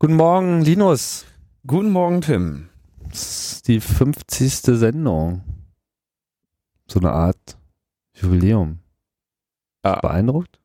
Guten Morgen, Linus. Guten Morgen, Tim. Das ist die 50. Sendung. So eine Art Jubiläum. Ja. Beeindruckt?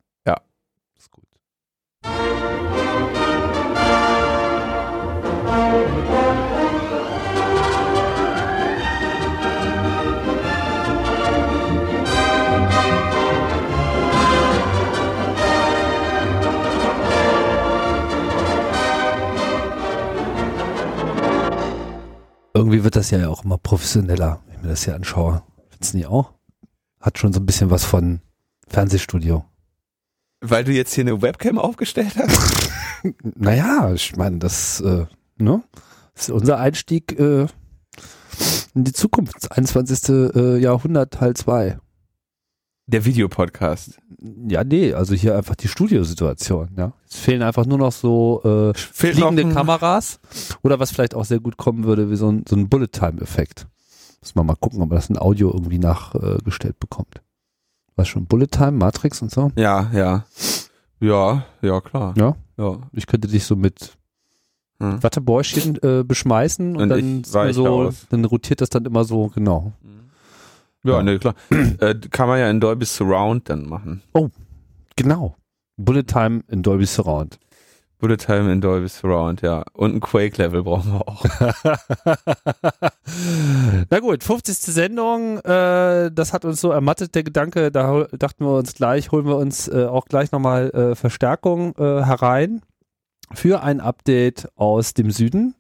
Irgendwie wird das ja auch immer professioneller, wenn ich mir das hier anschaue. Findest du nicht auch? Hat schon so ein bisschen was von Fernsehstudio. Weil du jetzt hier eine Webcam aufgestellt hast? Naja, ich meine, das, äh, ne? das ist unser Einstieg äh, in die Zukunft. Das 21. Äh, Jahrhundert Teil 2. Der Videopodcast. Ja, nee, also hier einfach die Studiosituation. Ja. Es fehlen einfach nur noch so äh, fliegende Kameras oder was vielleicht auch sehr gut kommen würde, wie so ein, so ein Bullet-Time-Effekt. Muss man mal gucken, ob man das in Audio irgendwie nachgestellt bekommt. Was schon Bullet-Time, Matrix und so? Ja, ja. Ja, ja, klar. Ja. Ja. Ich könnte dich so mit Hm. Wattebäuschen äh, beschmeißen und, Und dann, so, dann rotiert das dann immer so, genau. Ja, Ja. ne, klar. äh, kann man ja in Dolby Surround dann machen. Genau. Bullet Time in Dolby Surround. Bullet Time in Dolby Surround, ja. Und ein Quake-Level brauchen wir auch. Na gut, 50. Sendung, äh, das hat uns so ermattet, der Gedanke, da dachten wir uns gleich, holen wir uns äh, auch gleich nochmal äh, Verstärkung äh, herein für ein Update aus dem Süden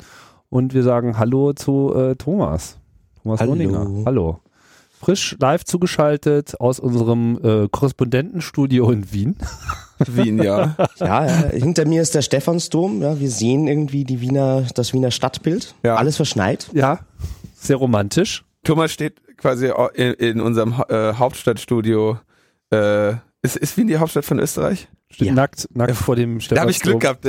und wir sagen Hallo zu äh, Thomas. Thomas Hallo. Wohninger. Hallo. Frisch live zugeschaltet aus unserem äh, Korrespondentenstudio in Wien. Wien, ja. Ja, ja, hinter mir ist der Stephansdom. Ja, wir sehen irgendwie die Wiener, das Wiener Stadtbild. Ja. Alles verschneit. Ja, sehr romantisch. Thomas steht quasi in, in unserem äh, Hauptstadtstudio. Äh, ist, ist Wien die Hauptstadt von Österreich? Steht Ja. nackt, nackt vor dem Da habe ich. Glück gehabt.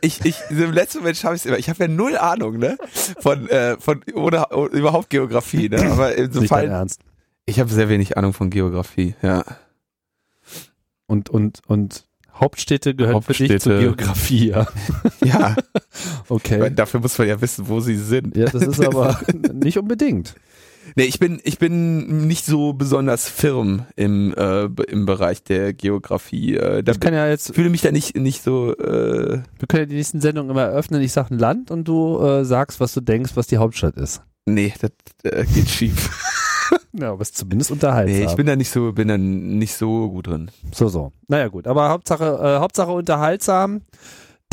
Ich, ich, im letzten Moment schaffe ich es immer. Ich habe ja null Ahnung, ne? Von, äh, von oder, oder überhaupt Geografie, ne? Aber Nicht dein insofern. Ernst. Ich habe sehr wenig Ahnung von Geografie, ja. Und, und, und Hauptstädte gehören für dich Hauptstädte. zur Geografie, ja. Ja, Okay. weil dafür muss man ja wissen, wo sie sind. Ja, das ist aber nicht unbedingt. Nee, ich bin, ich bin nicht so besonders firm im, äh, im Bereich der Geografie. Äh, da Ich kann ja jetzt, fühle mich da nicht, nicht so, äh, wir können ja die nächsten Sendungen immer eröffnen. Ich sage ein Land und du äh, sagst, was du denkst, was die Hauptstadt ist. nee, das äh, geht schief. Ja, aber es ist zumindest unterhaltsam. Nee, ich bin da nicht so, bin da nicht so gut drin. so, so. Naja, gut. Aber Hauptsache, äh, Hauptsache unterhaltsam.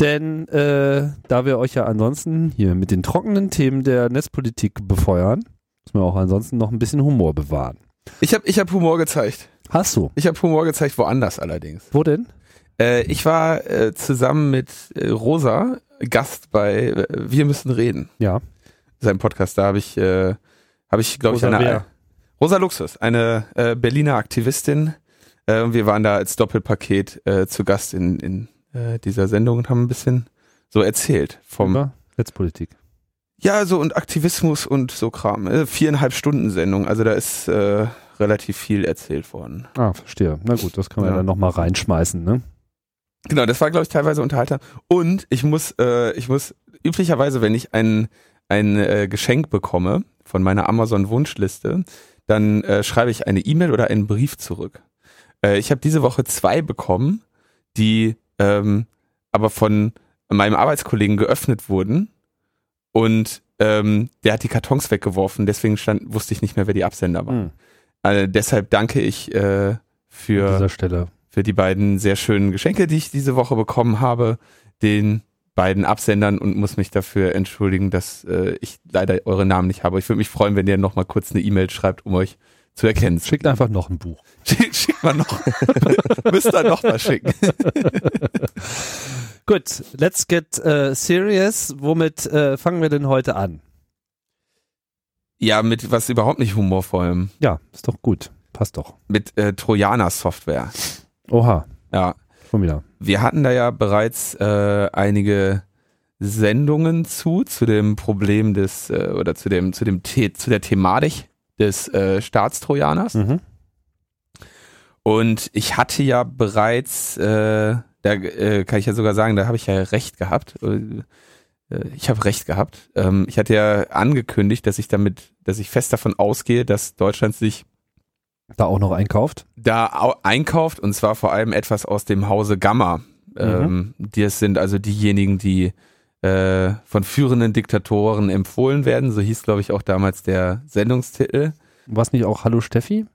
Denn äh, da wir euch ja ansonsten hier mit den trockenen Themen der Netzpolitik befeuern, müssen wir auch ansonsten noch ein bisschen Humor bewahren. Ich habe ich hab Humor gezeigt. Hast du? Ich habe Humor gezeigt, woanders allerdings. Wo denn? Äh, ich war äh, zusammen mit äh, Rosa Gast bei äh, Wir müssen reden, Ja. seinem Podcast. Da habe ich, äh, habe ich, glaube ich, eine wer? Rosa Luxus, eine äh, Berliner Aktivistin. Äh, wir waren da als Doppelpaket äh, zu Gast in, in äh, dieser Sendung und haben ein bisschen so erzählt vom Über Netzpolitik. Ja, so und Aktivismus und so Kram. Äh, viereinhalb Stunden Sendung, also da ist äh, relativ viel erzählt worden. Ah, verstehe. Na gut, das kann man ja. Dann nochmal reinschmeißen, ne? Genau, das war, glaube ich, teilweise unterhaltsam. Und ich muss, äh, ich muss üblicherweise, wenn ich ein, ein Geschenk bekomme von meiner Amazon-Wunschliste, dann äh, schreibe ich eine E-Mail oder einen Brief zurück. Äh, ich habe diese Woche zwei bekommen, die ähm, aber von meinem Arbeitskollegen geöffnet wurden und ähm, der hat die Kartons weggeworfen, deswegen stand, wusste ich nicht mehr, wer die Absender waren. Hm. Also deshalb danke ich äh, für für die beiden sehr schönen Geschenke, die ich diese Woche bekommen habe, den beiden Absendern und muss mich dafür entschuldigen, dass äh, ich leider eure Namen nicht habe. Ich würde mich freuen, wenn ihr noch mal kurz eine E-Mail schreibt, um euch zu erkennen. Schickt einfach noch ein Buch. Schick, schickt mal noch. Müsst ihr noch mal schicken. Gut, let's get äh, serious. Womit äh, fangen wir denn heute an? Ja, mit was überhaupt nicht humorvollem. Ja, ist doch gut. Passt doch. Mit äh, Trojaner-Software. Oha, Ja, schon wieder. wir hatten da ja bereits äh, einige Sendungen zu, zu dem Problem des, äh, oder zu dem, zu dem, The zu der Thematik des äh, Staatstrojaners. Mhm. Und ich hatte ja bereits äh, da äh, kann ich ja sogar sagen, da habe ich ja recht gehabt. Äh, ich habe recht gehabt. Ähm, ich hatte ja angekündigt, dass ich damit, dass ich fest davon ausgehe, dass Deutschland sich da auch noch einkauft? Da einkauft und zwar vor allem etwas aus dem Hause Gamma. Mhm. Ähm, die sind also diejenigen, die äh, von führenden Diktatoren empfohlen werden. So hieß, glaube ich, auch damals der Sendungstitel. Was nicht auch Hallo Steffi?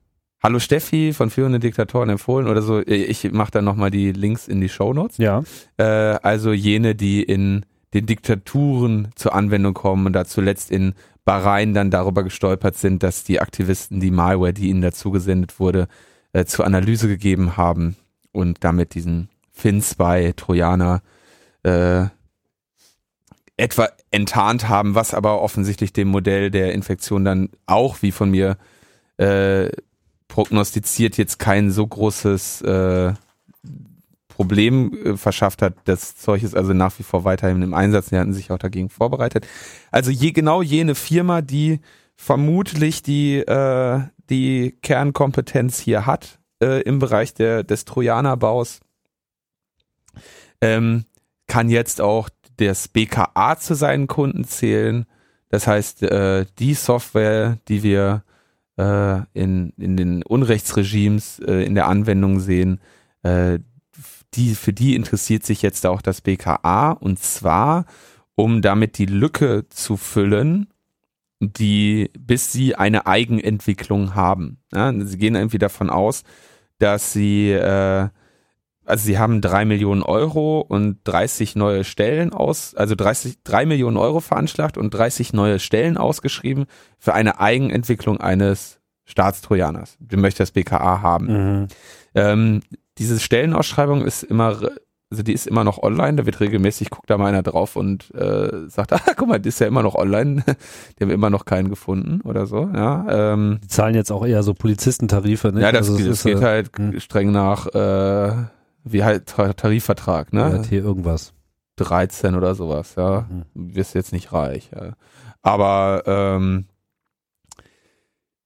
Hallo Steffi von führenden Diktatoren empfohlen oder so. Ich mache dann nochmal die Links in die Show Notes. Ja. Äh, also jene, die in den Diktaturen zur Anwendung kommen und da zuletzt in Bahrain dann darüber gestolpert sind, dass die Aktivisten die Malware, die ihnen dazu gesendet wurde, äh, zur Analyse gegeben haben und damit diesen FinSpy Trojaner äh, etwa enttarnt haben, was aber offensichtlich dem Modell der Infektion dann auch, wie von mir äh, prognostiziert, jetzt kein so großes äh, Problem äh, verschafft hat. Das Zeug ist also nach wie vor weiterhin im Einsatz. Die hatten sich auch dagegen vorbereitet. Also je, genau jene Firma, die vermutlich die, äh, die Kernkompetenz hier hat äh, im Bereich der, des Trojanerbaus, ähm, kann jetzt auch das BKA zu seinen Kunden zählen. Das heißt, äh, die Software, die wir äh, in, in den Unrechtsregimes äh, in der Anwendung sehen, die, für die interessiert sich jetzt auch das BKA und zwar, um damit die Lücke zu füllen, die, bis sie eine Eigenentwicklung haben. Ja, sie gehen irgendwie davon aus, dass sie, äh, also sie haben drei Millionen Euro und 30 neue Stellen aus, also 30, drei Millionen Euro veranschlagt und 30 neue Stellen ausgeschrieben für eine Eigenentwicklung eines Staatstrojaners. Den möchte das BKA haben. Mhm. Ähm, diese Stellenausschreibung ist immer, also die ist immer noch online, da wird regelmäßig, guckt da mal einer drauf und äh, sagt, ah, guck mal, die ist ja immer noch online, die haben immer noch keinen gefunden oder so, ja. Ähm, die zahlen jetzt auch eher so Polizistentarife, ne? Ja, das, also, das, geht äh, halt hm. streng nach, äh, wie halt Tarifvertrag, ne? Ja, hier irgendwas. 13 oder sowas, ja. Mhm. Wirst jetzt nicht reich, ja. Aber ähm,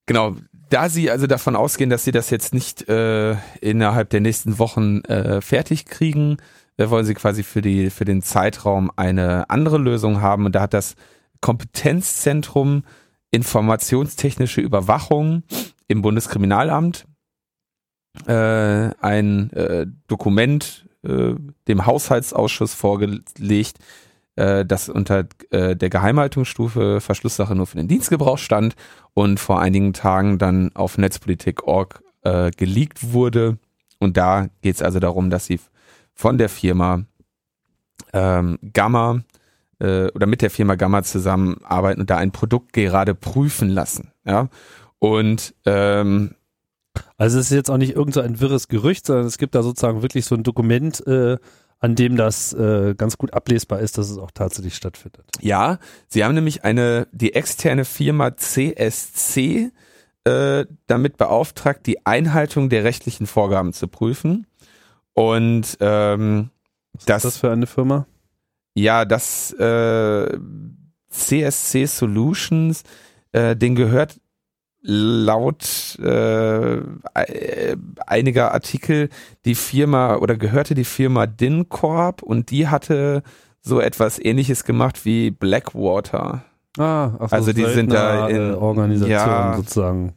genau, da Sie also davon ausgehen, dass Sie das jetzt nicht äh, innerhalb der nächsten Wochen äh, fertig kriegen, äh, wollen Sie quasi für, die, für den Zeitraum eine andere Lösung haben. Und da hat das Kompetenzzentrum Informationstechnische Überwachung im Bundeskriminalamt äh, ein äh, Dokument äh, dem Haushaltsausschuss vorgelegt, äh, das unter äh, der Geheimhaltungsstufe Verschlusssache nur für den Dienstgebrauch stand und vor einigen Tagen dann auf Netzpolitik.org äh, geleakt wurde. Und da geht es also darum, dass sie von der Firma ähm, Gamma äh, oder mit der Firma Gamma zusammenarbeiten und da ein Produkt gerade prüfen lassen. Ja. Und ähm, also es ist jetzt auch nicht irgend so ein wirres Gerücht, sondern es gibt da sozusagen wirklich so ein Dokument, äh, an dem das äh, ganz gut ablesbar ist, dass es auch tatsächlich stattfindet. Ja, sie haben nämlich eine die externe Firma CSC äh, damit beauftragt, die Einhaltung der rechtlichen Vorgaben zu prüfen. Und ähm, Was das, ist das für eine Firma? Ja, das äh, CSC Solutions, äh, den gehört laut äh, einiger Artikel die Firma oder gehörte die Firma DINCorp und die hatte so etwas ähnliches gemacht wie Blackwater. Ah, ach so, also die sind da in Organisation ja, sozusagen.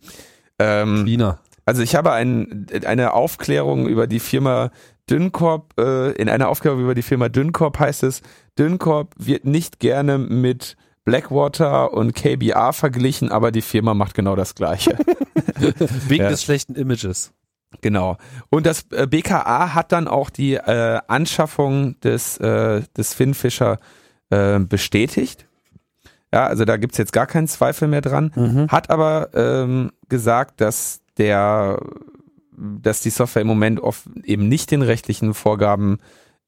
Ähm, Cleaner. Also ich habe ein, eine Aufklärung über die Firma DynCorp, äh, in einer Aufklärung über die Firma DynCorp heißt es, DynCorp wird nicht gerne mit Blackwater und KBR verglichen, aber die Firma macht genau das Gleiche. Wegen ja. des schlechten Images. Genau. Und das äh, BKA hat dann auch die äh, Anschaffung des, äh, des Finfisher äh, bestätigt. Ja, also da gibt's jetzt gar keinen Zweifel mehr dran. Mhm. Hat aber ähm, gesagt, dass der, dass die Software im Moment oft eben nicht den rechtlichen Vorgaben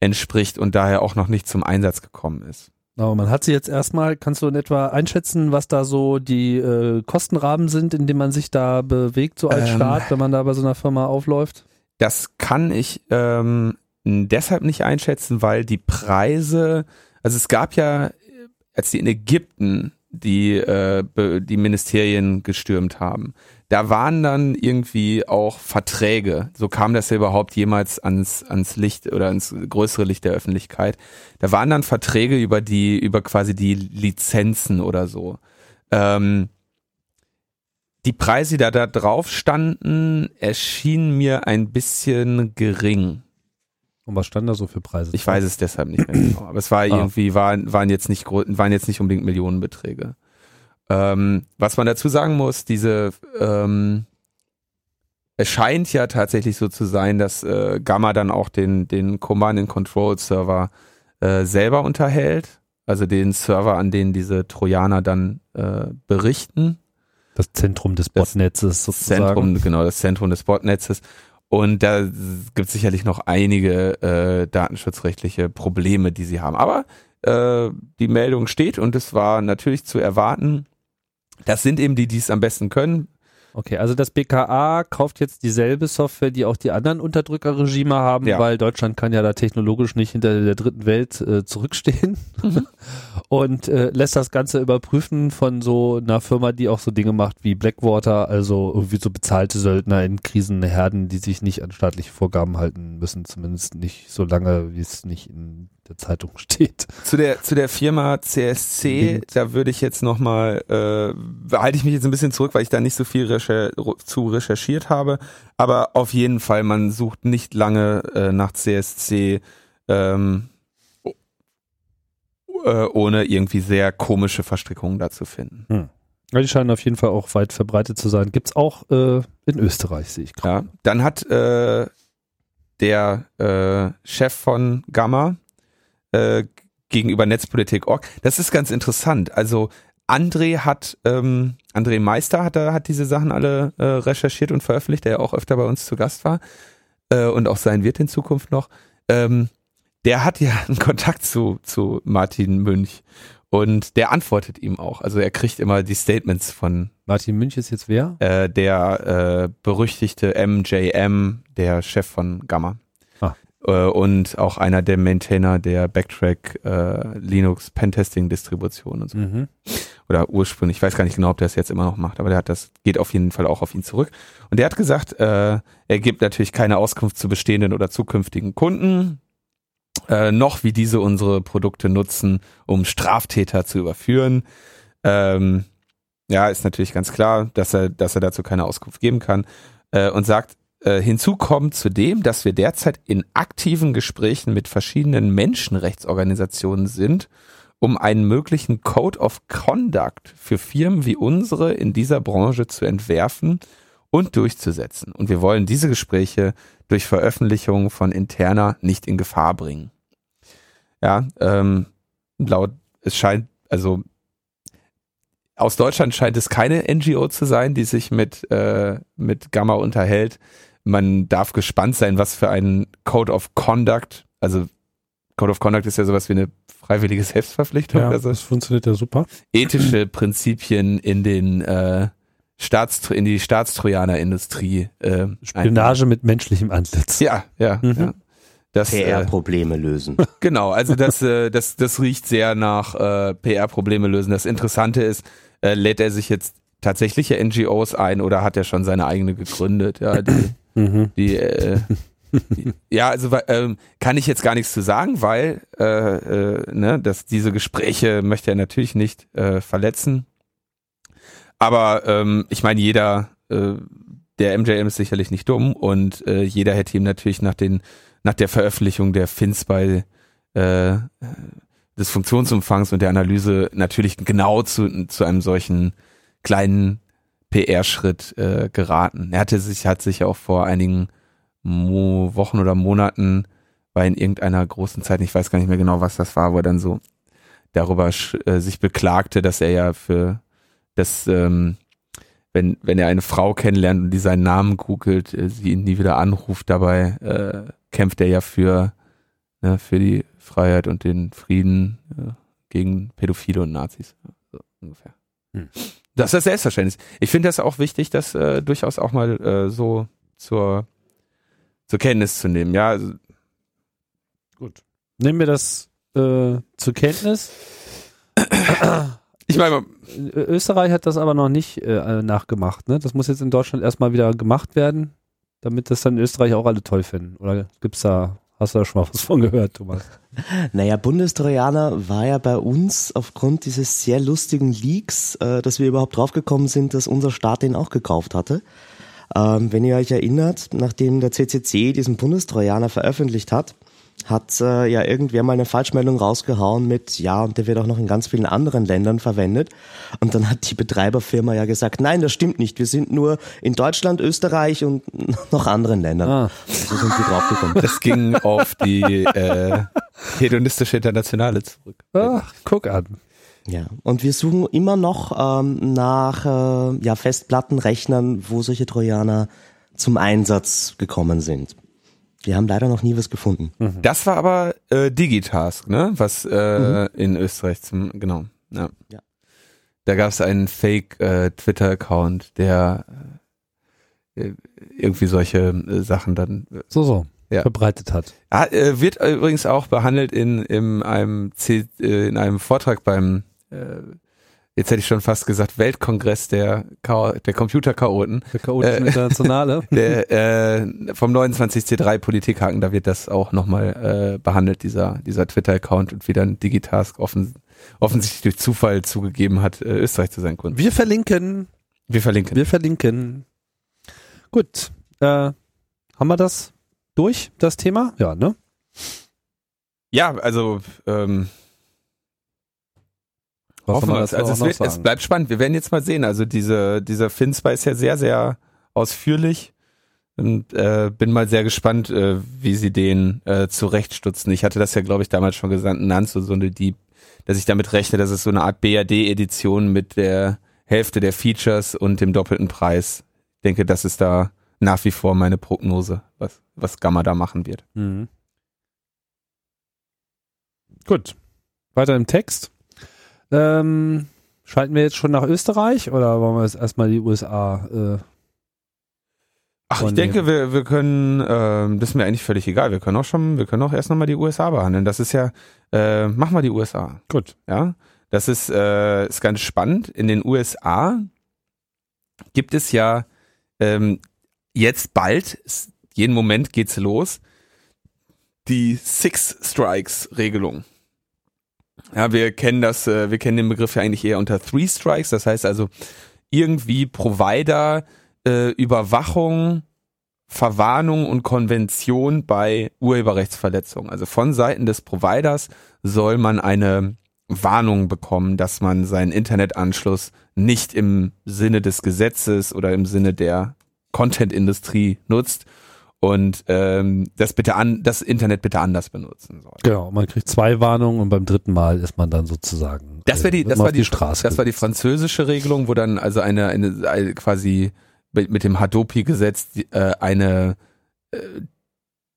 entspricht und daher auch noch nicht zum Einsatz gekommen ist. Aber man hat sie jetzt erstmal, kannst du in etwa einschätzen, was da so die äh, Kostenrahmen sind, in denen man sich da bewegt, so als ähm, Staat, wenn man da bei so einer Firma aufläuft? Das kann ich ähm, deshalb nicht einschätzen, weil die Preise, also es gab ja, als die in Ägypten die, äh, die Ministerien gestürmt haben, da waren dann irgendwie auch Verträge. So kam das ja überhaupt jemals ans, ans Licht oder ans größere Licht der Öffentlichkeit. Da waren dann Verträge über die, über quasi die Lizenzen oder so. Ähm, die Preise, die da, da drauf standen, erschienen mir ein bisschen gering. Und was stand da so für Preise? Ich weiß es deshalb nicht mehr genau. Aber es war irgendwie, waren, waren jetzt nicht, waren jetzt nicht unbedingt Millionenbeträge. Ähm, was man dazu sagen muss, diese, ähm, es scheint ja tatsächlich so zu sein, dass äh, Gamma dann auch den, den Command and Control Server äh, selber unterhält. Also den Server, an denen diese Trojaner dann äh, berichten. Das Zentrum des Botnetzes sozusagen. Zentrum, genau, das Zentrum des Botnetzes. Und da gibt es sicherlich noch einige äh, datenschutzrechtliche Probleme, die sie haben. Aber äh, die Meldung steht und es war natürlich zu erwarten. Das sind eben die, die es am besten können. Okay, also das BKA kauft jetzt dieselbe Software, die auch die anderen Unterdrückerregime haben, ja. weil Deutschland kann ja da technologisch nicht hinter der dritten Welt äh, zurückstehen mhm. und äh, lässt das Ganze überprüfen von so einer Firma, die auch so Dinge macht wie Blackwater, also irgendwie so bezahlte Söldner in Krisenherden, die sich nicht an staatliche Vorgaben halten müssen, zumindest nicht so lange, wie es nicht in der Zeitung steht. Zu der zu der Firma CSC, Wind. da würde ich jetzt noch mal äh, halte ich mich jetzt ein bisschen zurück, weil ich da nicht so viel recher zu recherchiert habe. Aber auf jeden Fall, man sucht nicht lange äh, nach CSC ähm, äh, ohne irgendwie sehr komische Verstrickungen da zu finden. Hm. Die scheinen auf jeden Fall auch weit verbreitet zu sein. Gibt's auch äh, in Österreich, sehe ich gerade. Ja, dann hat äh, der äh, Chef von Gamma äh, gegenüber Netzpolitik.org. Das ist ganz interessant. Also André hat, ähm, André Meister hat, hat diese Sachen alle äh, recherchiert und veröffentlicht, der ja auch öfter bei uns zu Gast war äh, und auch sein wird in Zukunft noch. Ähm, der hat ja einen Kontakt zu, zu Martin Münch und der antwortet ihm auch. Also er kriegt immer die Statements von. Martin Münch ist jetzt wer? Äh, der äh, berüchtigte MJM, der Chef von Gamma äh, und auch einer der Maintainer der Backtrack äh, Linux Pentesting Distribution und so. Mhm. Oder ursprünglich, ich weiß gar nicht genau, ob der es jetzt immer noch macht, aber der hat das, geht auf jeden Fall auch auf ihn zurück. Und der hat gesagt, äh, er gibt natürlich keine Auskunft zu bestehenden oder zukünftigen Kunden, äh, noch wie diese unsere Produkte nutzen, um Straftäter zu überführen. Ähm, ja, ist natürlich ganz klar, dass er, dass er dazu keine Auskunft geben kann äh, und sagt, äh, hinzu kommt zudem, dass wir derzeit in aktiven Gesprächen mit verschiedenen Menschenrechtsorganisationen sind, um einen möglichen Code of Conduct für Firmen wie unsere in dieser Branche zu entwerfen und durchzusetzen. Und wir wollen diese Gespräche durch Veröffentlichung von interner nicht in Gefahr bringen. Ja, ähm, laut, es scheint, also aus Deutschland scheint es keine NGO zu sein, die sich mit, äh, mit Gamma unterhält. Man darf gespannt sein, was für ein Code of Conduct, also Code of Conduct ist ja sowas wie eine freiwillige Selbstverpflichtung. Ja, also das funktioniert ja super. Ethische Prinzipien in den äh, Staats in die Staatstrojanerindustrie. Äh, Spionage mit menschlichem Antlitz. Ja, ja, mhm. ja. PR-Probleme äh, lösen. Genau, also das, äh, das, das riecht sehr nach äh, PR-Probleme lösen. Das Interessante ist, äh, lädt er sich jetzt tatsächliche NGOs ein oder hat er schon seine eigene gegründet? Ja, die, Mhm. Die, äh, ja, also ähm, kann ich jetzt gar nichts zu sagen, weil äh, äh, ne, dass diese Gespräche möchte er natürlich nicht äh, verletzen. Aber ähm, ich meine, jeder, äh, der MJM ist sicherlich nicht dumm und äh, jeder hätte ihm natürlich nach den nach der Veröffentlichung der Fins bei äh, des Funktionsumfangs und der Analyse natürlich genau zu, zu einem solchen kleinen PR-Schritt äh, geraten. Er hatte sich, hat sich auch vor einigen Mo Wochen oder Monaten bei in irgendeiner großen Zeit, ich weiß gar nicht mehr genau, was das war, wo er dann so darüber äh, sich beklagte, dass er ja für das, ähm, wenn, wenn er eine Frau kennenlernt und die seinen Namen googelt, äh, sie ihn nie wieder anruft, dabei äh, kämpft er ja für, ne, für die Freiheit und den Frieden äh, gegen Pädophile und Nazis. So ungefähr. Hm. Das ist selbstverständlich. Ich finde das auch wichtig, das äh, durchaus auch mal äh, so zur, zur Kenntnis zu nehmen. Ja, also, gut. Nehmen wir das äh, zur Kenntnis. Ich meine, Österreich hat das aber noch nicht äh, nachgemacht. Ne? Das muss jetzt in Deutschland erstmal wieder gemacht werden, damit das dann in Österreich auch alle toll finden. Oder gibt's da, hast du da schon mal was von gehört, Thomas? Naja, Bundestrojaner war ja bei uns aufgrund dieses sehr lustigen Leaks, äh, dass wir überhaupt draufgekommen sind, dass unser Staat den auch gekauft hatte. Ähm, wenn ihr euch erinnert, nachdem der CCC diesen Bundestrojaner veröffentlicht hat, hat äh, ja irgendwer mal eine Falschmeldung rausgehauen mit, ja, und der wird auch noch in ganz vielen anderen Ländern verwendet. Und dann hat die Betreiberfirma ja gesagt, nein, das stimmt nicht, wir sind nur in Deutschland, Österreich und noch anderen Ländern. Ah. So sind die draufgekommen. das ging auf die äh, hedonistische Internationale zurück. Ach, guck an. Ja, und wir suchen immer noch ähm, nach äh, ja, Festplattenrechnern, wo solche Trojaner zum Einsatz gekommen sind. Wir haben leider noch nie was gefunden. Das war aber äh, Digitask, ne? Was äh, in Österreich zum, genau. Ja. Ja. Da gab es einen Fake äh, Twitter-Account, der äh, irgendwie solche äh, Sachen dann äh, So, so. Ja. Verbreitet hat. Ah, wird übrigens auch behandelt in, in, einem, C, in einem Vortrag beim, äh, jetzt hätte ich schon fast gesagt, Weltkongress der, Chao- der Computerchaoten, Der chaotischen Äh, Internationale. der, äh, vom 29C3 Politikhaken, da wird das auch nochmal äh, behandelt, dieser, dieser Twitter-Account und wie dann Digitask offen, offensichtlich durch Zufall zugegeben hat, äh, Österreich zu sein Kunden. Wir verlinken. Wir verlinken. Wir verlinken. Gut. Äh, haben wir das durch, das Thema? Ja, ne? Ja, also ähm, Was Hoffen wir es. Also es, wird, es bleibt spannend. Wir werden jetzt mal sehen. Also diese, dieser Finspy ist ja sehr, sehr ausführlich. Und äh, bin mal sehr gespannt, äh, wie sie den äh, zurechtstutzen. Ich hatte das ja, glaube ich, damals schon gesagt, Nanzo, so eine die, dass ich damit rechne, dass es so eine Art BAD-Edition mit der Hälfte der Features und dem doppelten Preis. Ich denke, das ist da nach wie vor meine Prognose, was, was Gamma da machen wird. Mhm. Gut. Weiter im Text. Ähm, schalten wir jetzt schon nach Österreich oder wollen wir jetzt erstmal die USA? Äh, Ach, ich denke, wir, wir können, ähm, das ist mir eigentlich völlig egal. Wir können auch schon, wir können auch erst nochmal die USA behandeln. Das ist ja, äh, mach mal die USA. gut. Ja, das ist, äh, ist ganz spannend. In den USA gibt es ja ähm, jetzt bald, jeden Moment geht's los, die Six Strikes Regelung. Ja, wir kennen das, äh, wir kennen den Begriff ja eigentlich eher unter Three Strikes. Das heißt also irgendwie Provider äh, Überwachung, Verwarnung und Konvention bei Urheberrechtsverletzungen. Also von Seiten des Providers soll man eine Warnung bekommen, dass man seinen Internetanschluss nicht im Sinne des Gesetzes oder im Sinne der Content-Industrie nutzt und ähm, das bitte an, das Internet bitte anders benutzen soll. Genau, man kriegt zwei Warnungen und beim dritten Mal ist man dann sozusagen. Das wäre die, äh, das war auf die, Straße. das war die französische Regelung, wo dann also eine, eine, eine quasi mit, mit dem Hadopi-Gesetz die, äh, eine äh,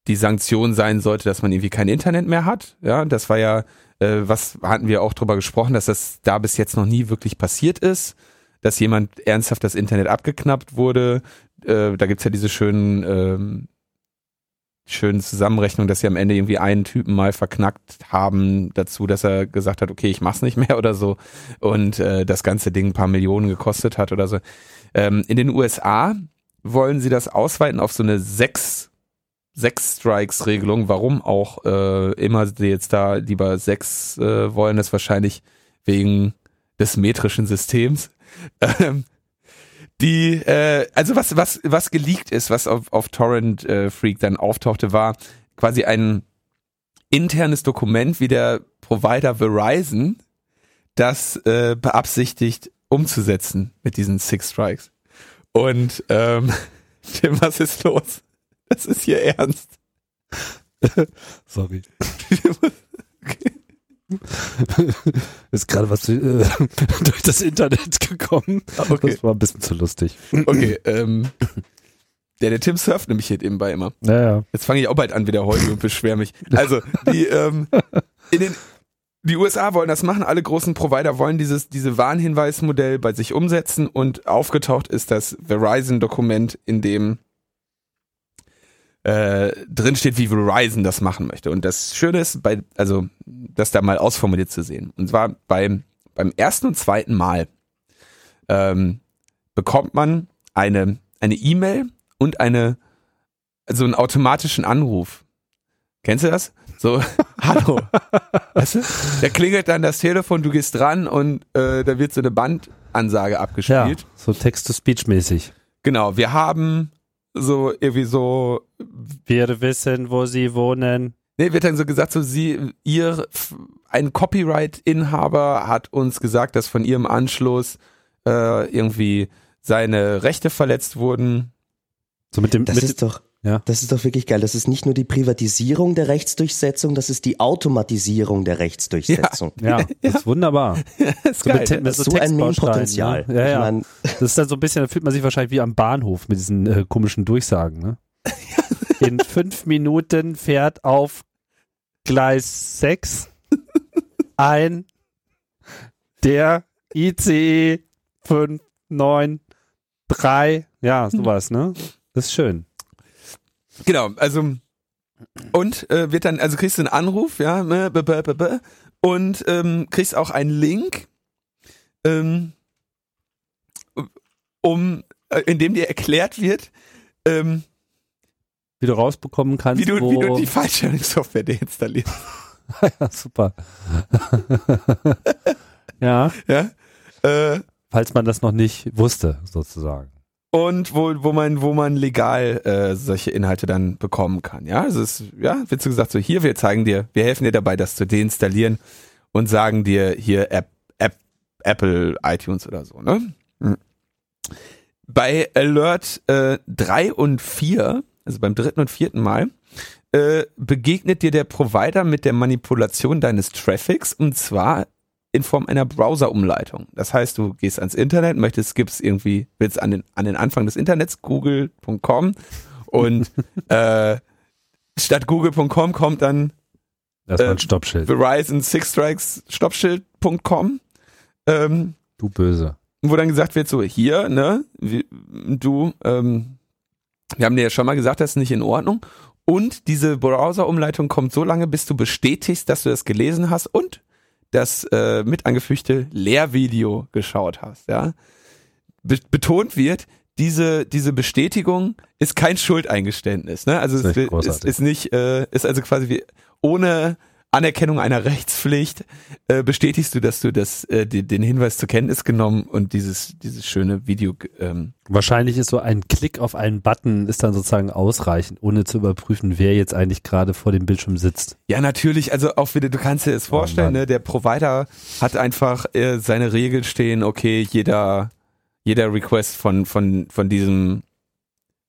die Sanktion sein sollte, dass man irgendwie kein Internet mehr hat. Ja, das war ja, äh, was hatten wir auch drüber gesprochen, dass das da bis jetzt noch nie wirklich passiert ist, dass jemand ernsthaft das Internet abgeknappt wurde. Äh, da gibt's ja diese schönen ähm, schönen Zusammenrechnung, dass sie am Ende irgendwie einen Typen mal verknackt haben dazu, dass er gesagt hat, okay, ich mach's nicht mehr oder so und äh, das ganze Ding ein paar Millionen gekostet hat oder so. Ähm, in den USA wollen sie das ausweiten auf so eine sechs sechs Strikes Regelung. Warum auch äh, immer sie jetzt da lieber sechs äh, wollen, ist wahrscheinlich wegen des metrischen Systems. Ähm, die, äh, also was, was, was geleakt ist, was auf, auf Torrent äh, Freak dann auftauchte, war quasi ein internes Dokument, wie der Provider Verizon das äh, beabsichtigt umzusetzen mit diesen Six Strikes. Und ähm, Tim, was ist los? Das ist hier ernst. Sorry. ist gerade was äh, durch das Internet gekommen. Okay. Das war ein bisschen zu lustig. Okay, ähm, der, der Tim surft nämlich hier nebenbei immer. Naja. Jetzt fange ich auch bald an wieder heute und beschwer mich. Also, die, ähm, in den, die USA wollen das machen, alle großen Provider wollen dieses, diese Warnhinweismodell bei sich umsetzen und aufgetaucht ist das Verizon-Dokument, in dem äh, drin steht, wie Verizon das machen möchte. Und das Schöne ist, bei, also das da mal ausformuliert zu sehen. Und zwar bei, beim ersten und zweiten Mal ähm, bekommt man eine eine E-Mail und eine so einen automatischen Anruf. Kennst du das? So, hallo. weißt du? Da klingelt dann das Telefon, du gehst dran und äh, da wird so eine Bandansage Ja, abgespielt. so Text-to-Speech-mäßig. Genau, wir haben so irgendwie so, Wir wissen, wo sie wohnen. nee, wird dann so gesagt, so sie, ihr, ein Copyright-Inhaber hat uns gesagt, dass von ihrem Anschluss äh, irgendwie seine Rechte verletzt wurden. So mit dem, Das mit ist doch, Ja. das ist doch wirklich geil. Das ist nicht nur die Privatisierung der Rechtsdurchsetzung, das ist die Automatisierung der Rechtsdurchsetzung. ja, das ist wunderbar. Das ist So geil. mit, ne? mit so so ein Textbausteinen, Meme-Potenzial. Ne? Ja, Ich ja. mein, Das ist dann so ein bisschen, da fühlt man sich wahrscheinlich wie am Bahnhof mit diesen äh, komischen Durchsagen. Ne? In fünf Minuten fährt auf Gleis 6 ein der ICE 593. Ja, sowas, ne? Das ist schön. Genau, also und äh, wird dann, also kriegst du einen Anruf, ja, ne, und ähm, kriegst auch einen Link, ähm, um, äh, in dem dir erklärt wird, ähm, Wie du rausbekommen kannst, wie, du, wo... wie du die File-Sharing-Software deinstallierst. ja, super. ja, Ja? Äh, falls man das noch nicht wusste, sozusagen. und wo, wo man, wo man legal äh, solche Inhalte dann bekommen kann. Ja, also es ist, ja, wird so gesagt, so hier, wir zeigen dir, wir helfen dir dabei, das zu deinstallieren und sagen dir hier App, App, Apple, iTunes oder so, ne? Hm. Bei Alert äh, 3 und 4, also beim dritten und vierten Mal, äh, begegnet dir der Provider mit der Manipulation deines Traffics und zwar in Form einer Browser-Umleitung. Das heißt, du gehst ans Internet, möchtest, gibst irgendwie, willst an den, an den Anfang des Internets, google.com und äh, statt google.com kommt dann Erstmal Äh, ein Stoppschild. Verizon Six Strikes Stoppschild.com, ähm, Du böse. wo dann gesagt wird, so hier, ne, wie, du, ähm, wir haben dir ja schon mal gesagt, das ist nicht in Ordnung. Und diese Browser-Umleitung kommt so lange, bis du bestätigst, dass du das gelesen hast und das äh, mit angefügte Lehrvideo geschaut hast, ja. Be betont wird, diese, diese Bestätigung ist kein Schuldeingeständnis, ne? Also ist ist, ist nicht, äh, ist also quasi wie ohne Anerkennung einer Rechtspflicht äh, bestätigst du, dass du das, äh, die, den Hinweis zur Kenntnis genommen und dieses, dieses schöne Video ähm, Wahrscheinlich ist so ein Klick auf einen Button ist dann sozusagen ausreichend, ohne zu überprüfen, wer jetzt eigentlich gerade vor dem Bildschirm sitzt. Ja, natürlich, also auch wieder, du kannst dir das vorstellen, Mann. ne? der Provider hat einfach äh, seine Regeln stehen, okay, jeder, jeder Request von, von, von diesem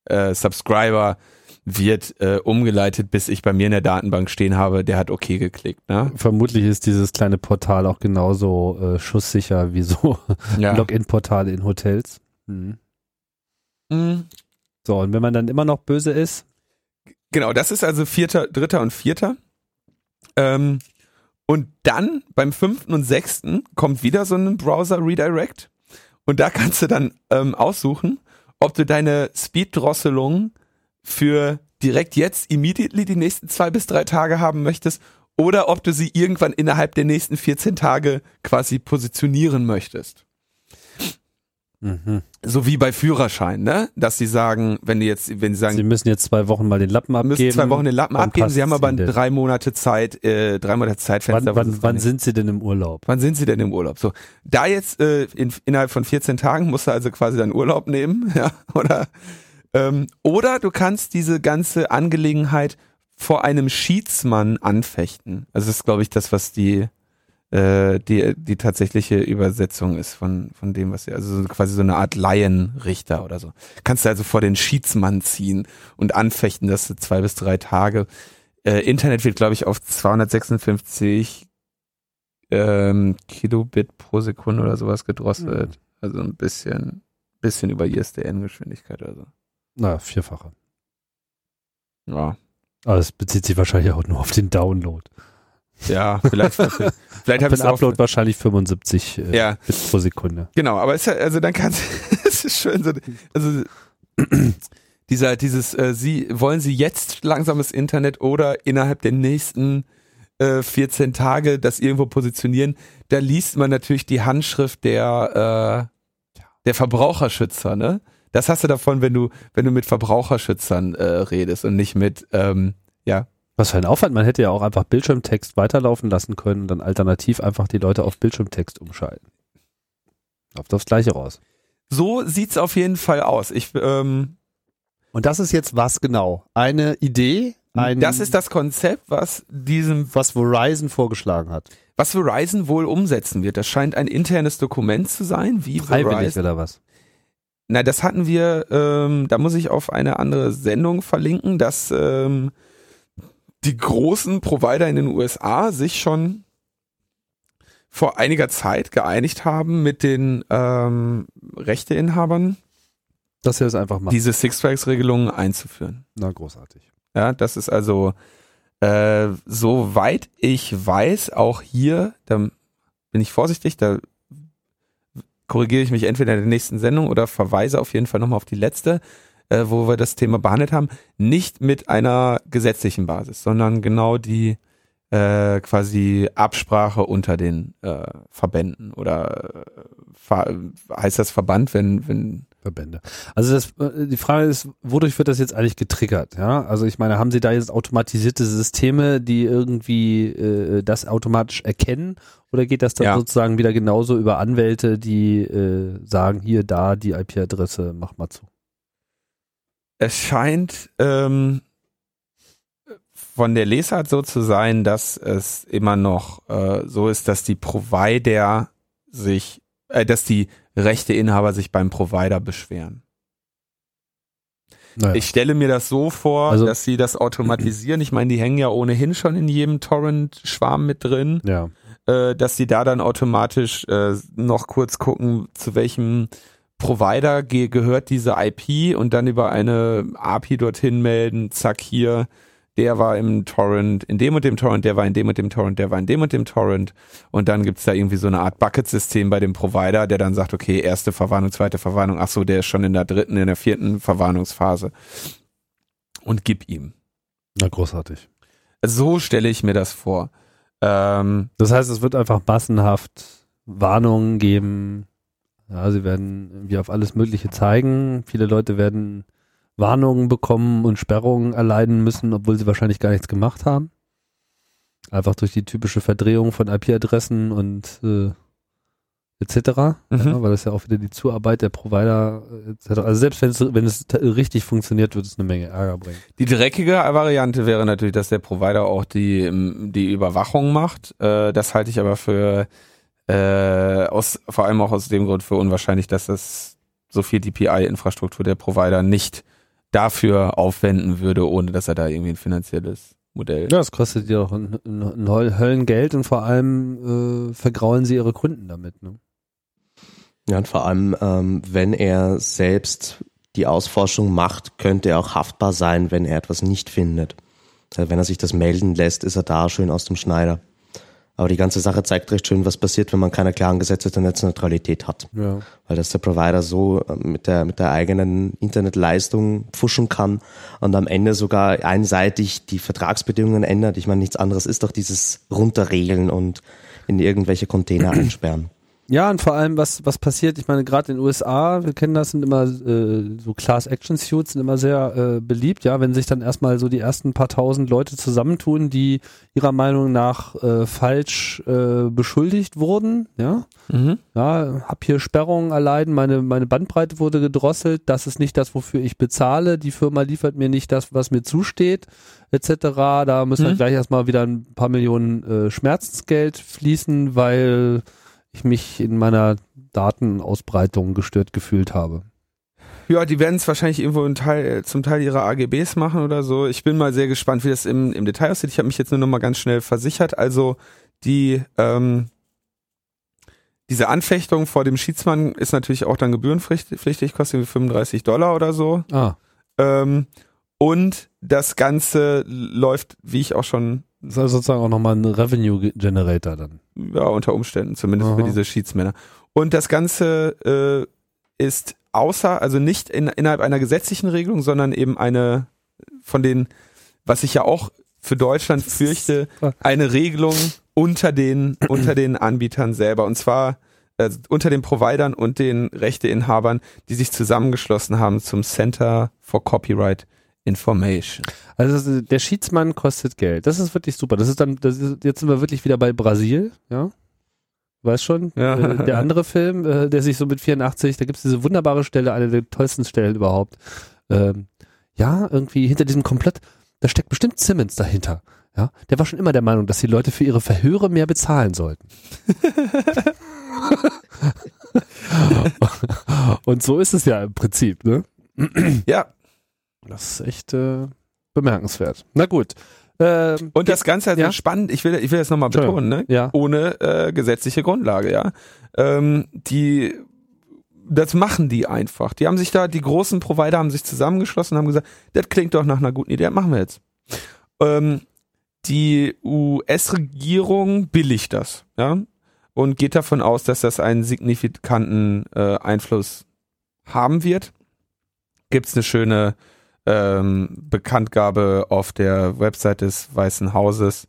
äh, Subscriber wird äh, umgeleitet, bis ich bei mir in der Datenbank stehen habe, der hat okay geklickt, ne? Vermutlich ist dieses kleine Portal auch genauso äh, schusssicher wie so Ja. Login-Portale in Hotels. Mhm. Mhm. So, und wenn man dann immer noch böse ist, Genau, das ist also vierter, dritter und vierter. Ähm, und dann beim fünften und sechsten kommt wieder so ein Browser Redirect. Und da kannst du dann ähm, aussuchen, ob du deine Speed-Drosselung für direkt jetzt, immediately die nächsten zwei bis drei Tage haben möchtest oder ob du sie irgendwann innerhalb der nächsten 14 Tage quasi positionieren möchtest. mhm. So wie bei Führerschein, ne? Dass sie sagen, wenn die jetzt, wenn sie sagen, sie müssen jetzt zwei Wochen mal den Lappen abgeben. müssen zwei Wochen den Lappen abgeben. Sie haben aber drei Monate Zeit, äh, drei Monate Zeitfenster. Wann, wann, wann sind sie denn im Urlaub? wann sind Sie denn im Urlaub? So, da jetzt äh, in, innerhalb von 14 Tagen musst du also quasi deinen Urlaub nehmen, ja, oder ähm, oder du kannst diese ganze Angelegenheit vor einem Schiedsmann anfechten. Also das ist, glaube ich, das, was die äh, die die tatsächliche Übersetzung ist von von dem, was sie also so quasi so eine Art Laienrichter oder so. Kannst du also vor den Schiedsmann ziehen und anfechten, dass du zwei bis drei Tage äh, Internet wird, glaube ich, auf 256 ähm, Kilobit pro Sekunde oder sowas gedrosselt. Also ein bisschen, bisschen über ISDN-Geschwindigkeit oder so. Na, vierfache. Ja. Aber es bezieht sich wahrscheinlich auch nur auf den Download. Ja, vielleicht, vielleicht habe Für ich es auch. Upload wahrscheinlich 75 äh, Ja, Bit pro Sekunde. genau, aber es ist ja, also dann kannst es ist schön so, also dieser, dieses, äh, Sie, wollen Sie jetzt langsames Internet oder innerhalb der nächsten äh, 14 Tage das irgendwo positionieren? da liest man natürlich die Handschrift der, äh, der Verbraucherschützer, ne? Das hast du davon, wenn du, wenn du mit Verbraucherschützern äh, redest und nicht mit, ähm, ja. Was für ein Aufwand, man hätte ja auch einfach Bildschirmtext weiterlaufen lassen können und dann alternativ einfach die Leute auf Bildschirmtext umschalten. Auf das gleiche raus. So sieht's auf jeden Fall aus. Ich, ähm, Und das ist jetzt was genau? Eine Idee? Ein, das ist das Konzept, was diesem, was Verizon vorgeschlagen hat. was Verizon wohl umsetzen wird. Das scheint ein internes Dokument zu sein, wie Freiwillig Verizon. oder was? Na, das hatten wir, ähm, da muss ich auf eine andere Sendung verlinken, dass ähm, die großen Provider in den USA sich schon vor einiger Zeit geeinigt haben mit den ähm, Rechteinhabern, Dass wir es einfach machen. diese Six-Flags-Regelungen einzuführen. Na, großartig. Ja, das ist also, äh, soweit ich weiß, auch hier, da bin ich vorsichtig, da korrigiere ich mich entweder in der nächsten Sendung oder verweise auf jeden Fall nochmal auf die letzte, äh, wo wir das Thema behandelt haben, nicht mit einer gesetzlichen Basis, sondern genau die äh, quasi Absprache unter den äh, Verbänden oder äh, heißt das Verband, wenn, wenn Verbände. Also das, äh, die Frage ist, wodurch wird das jetzt eigentlich getriggert? Ja, also ich meine, haben Sie da jetzt automatisierte Systeme, die irgendwie äh, das automatisch erkennen, oder geht das dann Ja. sozusagen wieder genauso über Anwälte, die äh, sagen, hier, da die IP-Adresse, mach mal zu? Es scheint ähm, von der Lesart so zu sein, dass es immer noch äh, so ist, dass die Provider sich, äh, dass die Rechteinhaber sich beim Provider beschweren. Naja. Ich stelle mir das so vor, Also- dass sie das automatisieren. Ich meine, die hängen ja ohnehin schon in jedem Torrent-Schwarm mit drin ja. äh, dass die da dann automatisch äh, noch kurz gucken, zu welchem Provider ge gehört diese IP und dann über eine API dorthin melden, zack hier, der war im Torrent, in dem und dem Torrent, der war in dem und dem Torrent, der war in dem und dem Torrent und dann gibt's da irgendwie so eine Art Bucket-System bei dem Provider, der dann sagt, okay, erste Verwarnung, zweite Verwarnung, ach so, der ist schon in der dritten, in der vierten Verwarnungsphase und gib ihm. Na, großartig. So stelle ich mir das vor. Ähm, Das heißt, es wird einfach massenhaft Warnungen geben. Ja, sie werden irgendwie auf alles Mögliche zeigen. Viele Leute werden Warnungen bekommen und Sperrungen erleiden müssen, obwohl sie wahrscheinlich gar nichts gemacht haben. Einfach durch die typische Verdrehung von IP-Adressen und äh, etc. Mhm. Ja, weil das ja auch wieder die Zuarbeit der Provider äh, etc. Also selbst wenn es wenn es t- richtig funktioniert, wird es eine Menge Ärger bringen. Die dreckige Variante wäre natürlich, dass der Provider auch die, ähm, die Überwachung macht. Äh, das halte ich aber für äh, aus, vor allem auch aus dem Grund für unwahrscheinlich, dass das so viel DPI-Infrastruktur der Provider nicht dafür aufwenden würde, ohne dass er da irgendwie ein finanzielles Modell. Ja, das kostet ja auch ein, ein, ein Höll- Höllengeld und vor allem äh, vergraulen sie ihre Kunden damit. Ne? Ja, und vor allem, ähm, wenn er selbst die Ausforschung macht, könnte er auch haftbar sein, wenn er etwas nicht findet. Also wenn er sich das melden lässt, ist er da schön aus dem Schneider. Aber die ganze Sache zeigt recht schön, was passiert, wenn man keine klaren Gesetze der Netzneutralität hat. Ja. Weil das der Provider so äh, mit der, mit der eigenen Internetleistung pfuschen kann und am Ende sogar einseitig die Vertragsbedingungen ändert. Ich meine, nichts anderes ist doch dieses Runterregeln und in irgendwelche Container einsperren. Ja, und vor allem, was, was passiert, ich meine, gerade in den USA, wir kennen das, sind immer äh, so Class-Action-Suits, sind immer sehr äh, beliebt, ja, wenn sich dann erstmal so die ersten paar tausend Leute zusammentun, die ihrer Meinung nach äh, falsch äh, beschuldigt wurden, ja, Mhm. ja, hab hier Sperrungen erleiden, meine, meine Bandbreite wurde gedrosselt, das ist nicht das, wofür ich bezahle, die Firma liefert mir nicht das, was mir zusteht, etc. Da müssen Mhm. gleich erstmal wieder ein paar Millionen äh, Schmerzensgeld fließen, weil ich mich in meiner Datenausbreitung gestört gefühlt habe. Ja, die werden es wahrscheinlich irgendwo Teil, zum Teil ihrer AGBs machen oder so. Ich bin mal sehr gespannt, wie das im, im Detail aussieht. Ich habe mich jetzt nur noch mal ganz schnell versichert. Also die ähm, diese Anfechtung vor dem Schiedsmann ist natürlich auch dann gebührenpflichtig, kostet irgendwie 35 Dollar oder so. Ah, Ähm, und das Ganze läuft, wie ich auch schon das ist also sozusagen auch nochmal ein Revenue Generator dann. ja, unter Umständen, zumindest für Aha. diese Schiedsmänner. Und das Ganze äh, ist außer, also nicht in, innerhalb einer gesetzlichen Regelung, sondern eben eine von den, was ich ja auch für Deutschland fürchte, eine Regelung, unter den, unter den Anbietern selber. Und zwar äh, unter den Providern und den Rechteinhabern, die sich zusammengeschlossen haben zum Center for Copyright Information. Also der Schiedsmann kostet Geld. Das ist wirklich super. Das ist dann, das ist, jetzt sind wir wirklich wieder bei Brasil, ja. Weißt schon? Ja. Äh, der andere Film, äh, der sich so mit 84, da gibt es diese wunderbare Stelle, eine der tollsten Stellen überhaupt. Ähm, ja, irgendwie hinter diesem Komplett, da steckt bestimmt Simmons dahinter. Ja, der war schon immer der Meinung, dass die Leute für ihre Verhöre mehr bezahlen sollten. Und so ist es ja im Prinzip, ne? Ja, Das ist echt äh, bemerkenswert. Na gut. Ähm, und das Ganze also Ja. spannend, ich will, ich will das nochmal betonen, ne? ja. ohne äh, gesetzliche Grundlage, ja. Ähm, die, das machen die einfach. Die haben sich da, die großen Provider haben sich zusammengeschlossen und haben gesagt, das klingt doch nach einer guten Idee, das machen wir jetzt. Ähm, die US-Regierung billigt das, ja, und geht davon aus, dass das einen signifikanten äh, Einfluss haben wird. Gibt's eine schöne ähm, Bekanntgabe auf der Website des Weißen Hauses.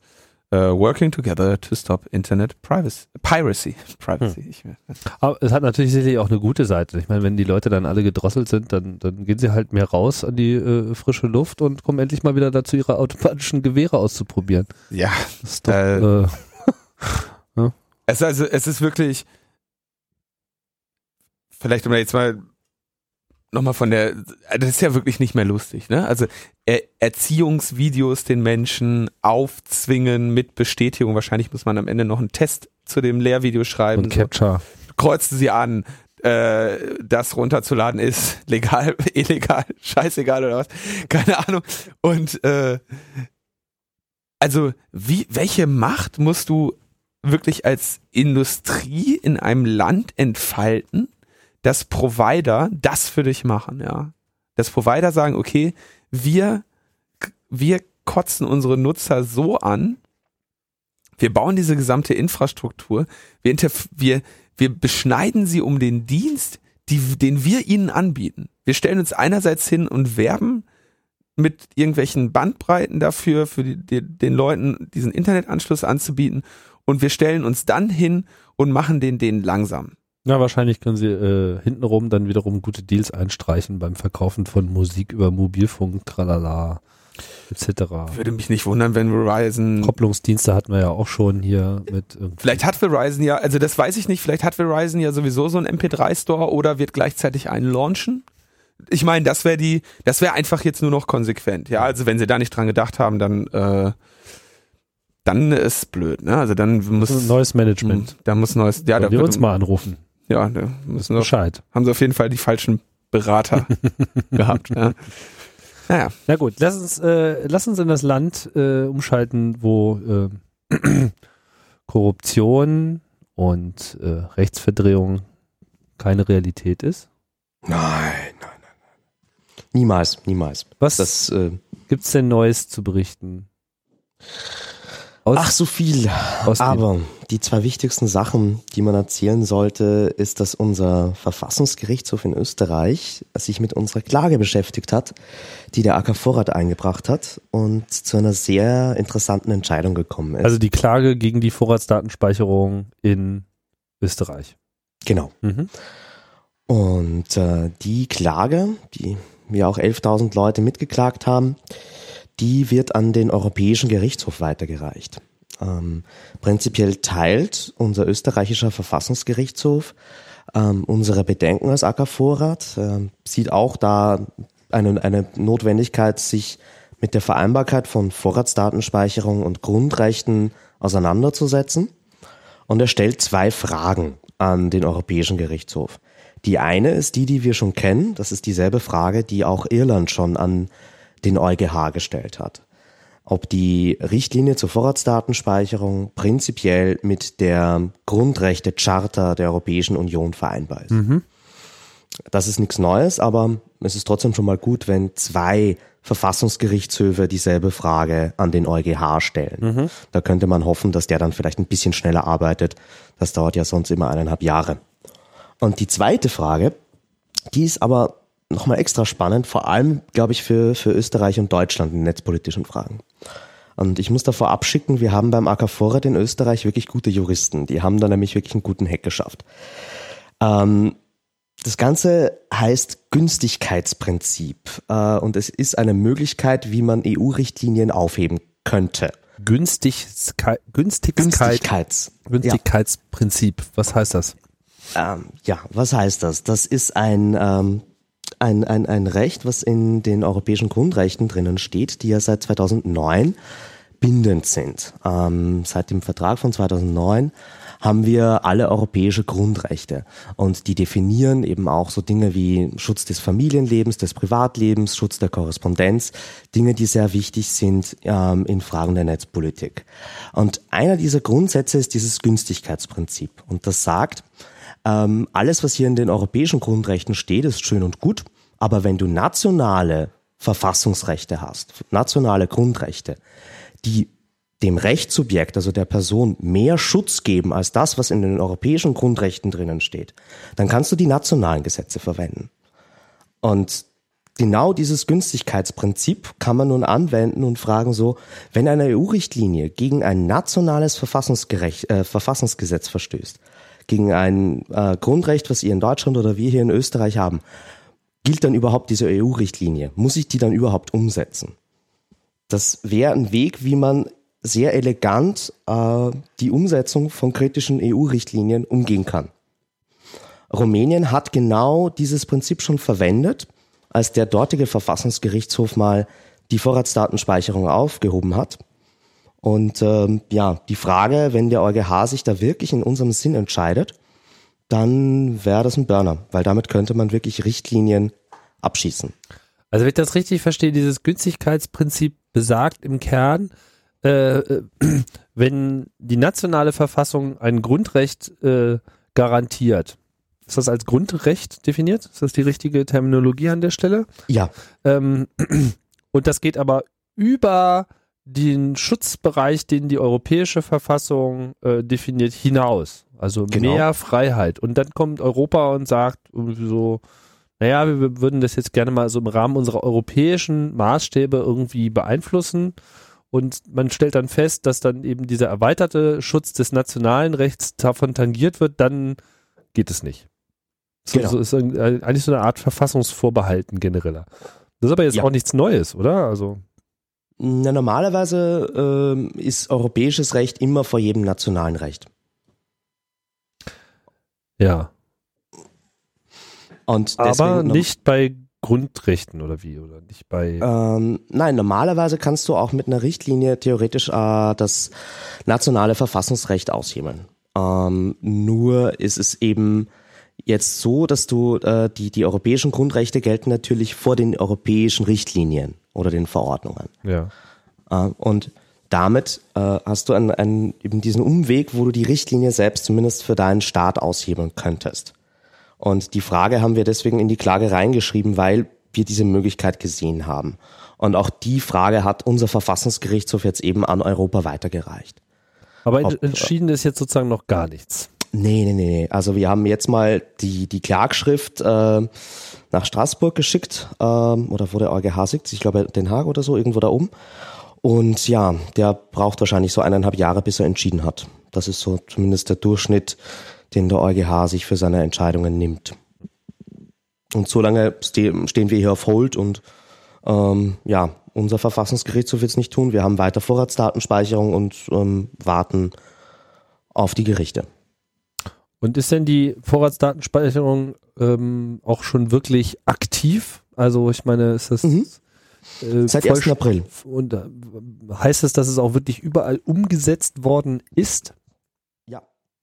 äh, working together to stop Internet privacy, piracy. Privacy. Ich, Aber es hat natürlich sicherlich auch eine gute Seite. Ich meine, wenn die Leute dann alle gedrosselt sind, dann, dann gehen sie halt mehr raus an die äh, frische Luft und kommen endlich mal wieder dazu, ihre automatischen Gewehre auszuprobieren. ja, Das ist doch, Äh, äh, Es, also, es ist wirklich, vielleicht um da jetzt mal nochmal von der, das ist ja wirklich nicht mehr lustig, ne? Also er, Erziehungsvideos den Menschen aufzwingen mit Bestätigung. Wahrscheinlich muss man am Ende noch einen Test zu dem Lehrvideo schreiben. und So, Capture. kreuzen sie an, äh, das runterzuladen ist legal, illegal, scheißegal oder was, keine Ahnung. Und äh, also wie, welche Macht musst du wirklich als Industrie in einem Land entfalten, dass Provider das für dich machen, ja? Dass Provider sagen, okay, wir, wir kotzen unsere Nutzer so an, wir bauen diese gesamte Infrastruktur, wir, wir, wir beschneiden sie um den Dienst, die, den wir ihnen anbieten. Wir stellen uns einerseits hin und werben mit irgendwelchen Bandbreiten dafür, für die, die, den Leuten diesen Internetanschluss anzubieten und wir stellen uns dann hin und machen den denen langsam. Na, wahrscheinlich können sie äh, hintenrum dann wiederum gute Deals einstreichen beim Verkaufen von Musik über Mobilfunk, tralala, etc. Würde mich nicht wundern, wenn Verizon Kopplungsdienste hatten wir ja auch schon hier mit Vielleicht hat Verizon ja, also das weiß ich nicht, vielleicht hat Verizon ja sowieso so einen MP3-Store oder wird gleichzeitig einen launchen. Ich meine, das wäre die, das wäre einfach jetzt nur noch konsequent. Ja, also wenn sie da nicht dran gedacht haben, dann, äh, dann ist blöd, ne? Also dann muss, neues Management. da muss neues, ja, da Wollen wir wird, uns mal anrufen. Ja, da müssen wir, Bescheid. haben sie auf jeden Fall die falschen Berater gehabt. Ja. Naja, Na gut, lass uns, äh, lass uns in das Land äh, umschalten, wo äh, Korruption und äh, Rechtsverdrehung keine Realität ist. Nein, nein, nein, nein. Niemals, niemals. Was Das, äh, gibt's denn Neues zu berichten? Aus, ach, so viel. Aber die zwei wichtigsten Sachen, die man erzählen sollte, ist, dass unser Verfassungsgerichtshof in Österreich sich mit unserer Klage beschäftigt hat, die der AK Vorrat eingebracht hat und zu einer sehr interessanten Entscheidung gekommen ist. also die Klage gegen die Vorratsdatenspeicherung in Österreich. genau. Mhm. Und äh, die Klage, die wir auch 11.000 Leute mitgeklagt haben, die wird an den Europäischen Gerichtshof weitergereicht. Ähm, prinzipiell teilt unser österreichischer Verfassungsgerichtshof ähm, unsere Bedenken als AK Vorrat, ähm, sieht auch da eine, eine Notwendigkeit, sich mit der Vereinbarkeit von Vorratsdatenspeicherung und Grundrechten auseinanderzusetzen. Und er stellt zwei Fragen an den Europäischen Gerichtshof. Die eine ist die, die wir schon kennen. Das ist dieselbe Frage, die auch Irland schon an den EuGH gestellt hat. Ob die Richtlinie zur Vorratsdatenspeicherung prinzipiell mit der Grundrechte-Charta der Europäischen Union vereinbar ist. Das ist nichts Neues, aber es ist trotzdem schon mal gut, wenn zwei Verfassungsgerichtshöfe dieselbe Frage an den EuGH stellen. Da könnte man hoffen, dass der dann vielleicht ein bisschen schneller arbeitet. Das dauert ja sonst immer eineinhalb Jahre. Und die zweite Frage, die ist aber nochmal extra spannend, vor allem, glaube ich, für, für Österreich und Deutschland in netzpolitischen Fragen. Und ich muss davor abschicken, wir haben beim AK Vorrat in Österreich wirklich gute Juristen. Die haben da nämlich wirklich einen guten Hack geschafft. Ähm, das Ganze heißt Günstigkeitsprinzip äh, und es ist eine Möglichkeit, wie man EU-Richtlinien aufheben könnte. Günstigkeit, Günstigkeit, Günstigkeits. Günstigkeitsprinzip. Was heißt das? Ähm, ja, was heißt das? Das ist ein, ähm, ein, ein, ein Recht, was in den europäischen Grundrechten drinnen steht, die ja seit 2009 bindend sind. Ähm, seit dem Vertrag von 2009 haben wir alle europäische Grundrechte und die definieren eben auch so Dinge wie Schutz des Familienlebens, des Privatlebens, Schutz der Korrespondenz, Dinge, die sehr wichtig sind ähm, in Fragen der Netzpolitik. Und einer dieser Grundsätze ist dieses Günstigkeitsprinzip und das sagt, ähm, alles, was hier in den europäischen Grundrechten steht, ist schön und gut, aber wenn du nationale Verfassungsrechte hast, nationale Grundrechte, die dem Rechtssubjekt, also der Person, mehr Schutz geben als das, was in den europäischen Grundrechten drinnen steht, dann kannst du die nationalen Gesetze verwenden. Und genau dieses Günstigkeitsprinzip kann man nun anwenden und fragen so, wenn eine EU-Richtlinie gegen ein nationales äh, Verfassungsgesetz verstößt, gegen ein äh, Grundrecht, was ihr in Deutschland oder wir hier in Österreich haben, gilt dann überhaupt diese EU-Richtlinie? Muss ich die dann überhaupt umsetzen? Das wäre ein Weg, wie man sehr elegant äh, die Umsetzung von kritischen EU-Richtlinien umgehen kann. Rumänien hat genau dieses Prinzip schon verwendet, als der dortige Verfassungsgerichtshof mal die Vorratsdatenspeicherung aufgehoben hat. Und ähm, ja, die Frage, wenn der EuGH sich da wirklich in unserem Sinn entscheidet, dann wäre das ein Burner, weil damit könnte man wirklich Richtlinien abschießen. Also wenn ich das richtig verstehe, dieses Günstigkeitsprinzip besagt im Kern, äh, äh, wenn die nationale Verfassung ein Grundrecht äh, garantiert, ist das als Grundrecht definiert? Ist das die richtige Terminologie an der Stelle? Ja. Ähm, und das geht aber über den Schutzbereich, den die europäische Verfassung äh, definiert, hinaus. Also Genau. mehr Freiheit. Und dann kommt Europa und sagt irgendwie so, naja, wir würden das jetzt gerne mal so im Rahmen unserer europäischen Maßstäbe irgendwie beeinflussen. Und man stellt dann fest, dass dann eben dieser erweiterte Schutz des nationalen Rechts davon tangiert wird, dann geht es nicht. So, Genau. so ist äh, eigentlich so eine Art Verfassungsvorbehalten genereller. Das ist aber jetzt Ja. auch nichts Neues, oder? Also, Na, normalerweise ähm, ist europäisches Recht immer vor jedem nationalen Recht. Ja. Und Aber nicht bei Grundrechten oder wie? Oder nicht bei. Ähm, nein, normalerweise kannst du auch mit einer Richtlinie theoretisch äh, das nationale Verfassungsrecht aushebeln. Ähm, nur ist es eben jetzt so, dass du äh, die die europäischen Grundrechte gelten natürlich vor den europäischen Richtlinien oder den Verordnungen. ja. Äh, und damit äh, hast du einen, einen, eben diesen Umweg, wo du die Richtlinie selbst zumindest für deinen Staat aushebeln könntest. Und die Frage haben wir deswegen in die Klage reingeschrieben, weil wir diese Möglichkeit gesehen haben. Und auch die Frage hat unser Verfassungsgerichtshof jetzt eben an Europa weitergereicht. Aber Ob- entschieden ist jetzt sozusagen noch gar nichts. Nee, nee, nee, nee. Also wir haben jetzt mal die, die Klagschrift äh, nach Straßburg geschickt, ähm, oder wo der EuGH sitzt, ich glaube Den Haag oder so, irgendwo da oben. Und ja, der braucht wahrscheinlich so eineinhalb Jahre, bis er entschieden hat. Das ist so zumindest der Durchschnitt, den der EuGH sich für seine Entscheidungen nimmt. Und so lange ste stehen wir hier auf Hold und ähm, ja, unser Verfassungsgerichtshof wird es nicht tun. Wir haben weiter Vorratsdatenspeicherung und ähm, warten auf die Gerichte. Und ist denn die Vorratsdatenspeicherung ähm, auch schon wirklich aktiv? Also ich meine, ist das Mhm. Äh, Seit voll- 1. April. Und äh, heißt es, dass es auch wirklich überall umgesetzt worden ist?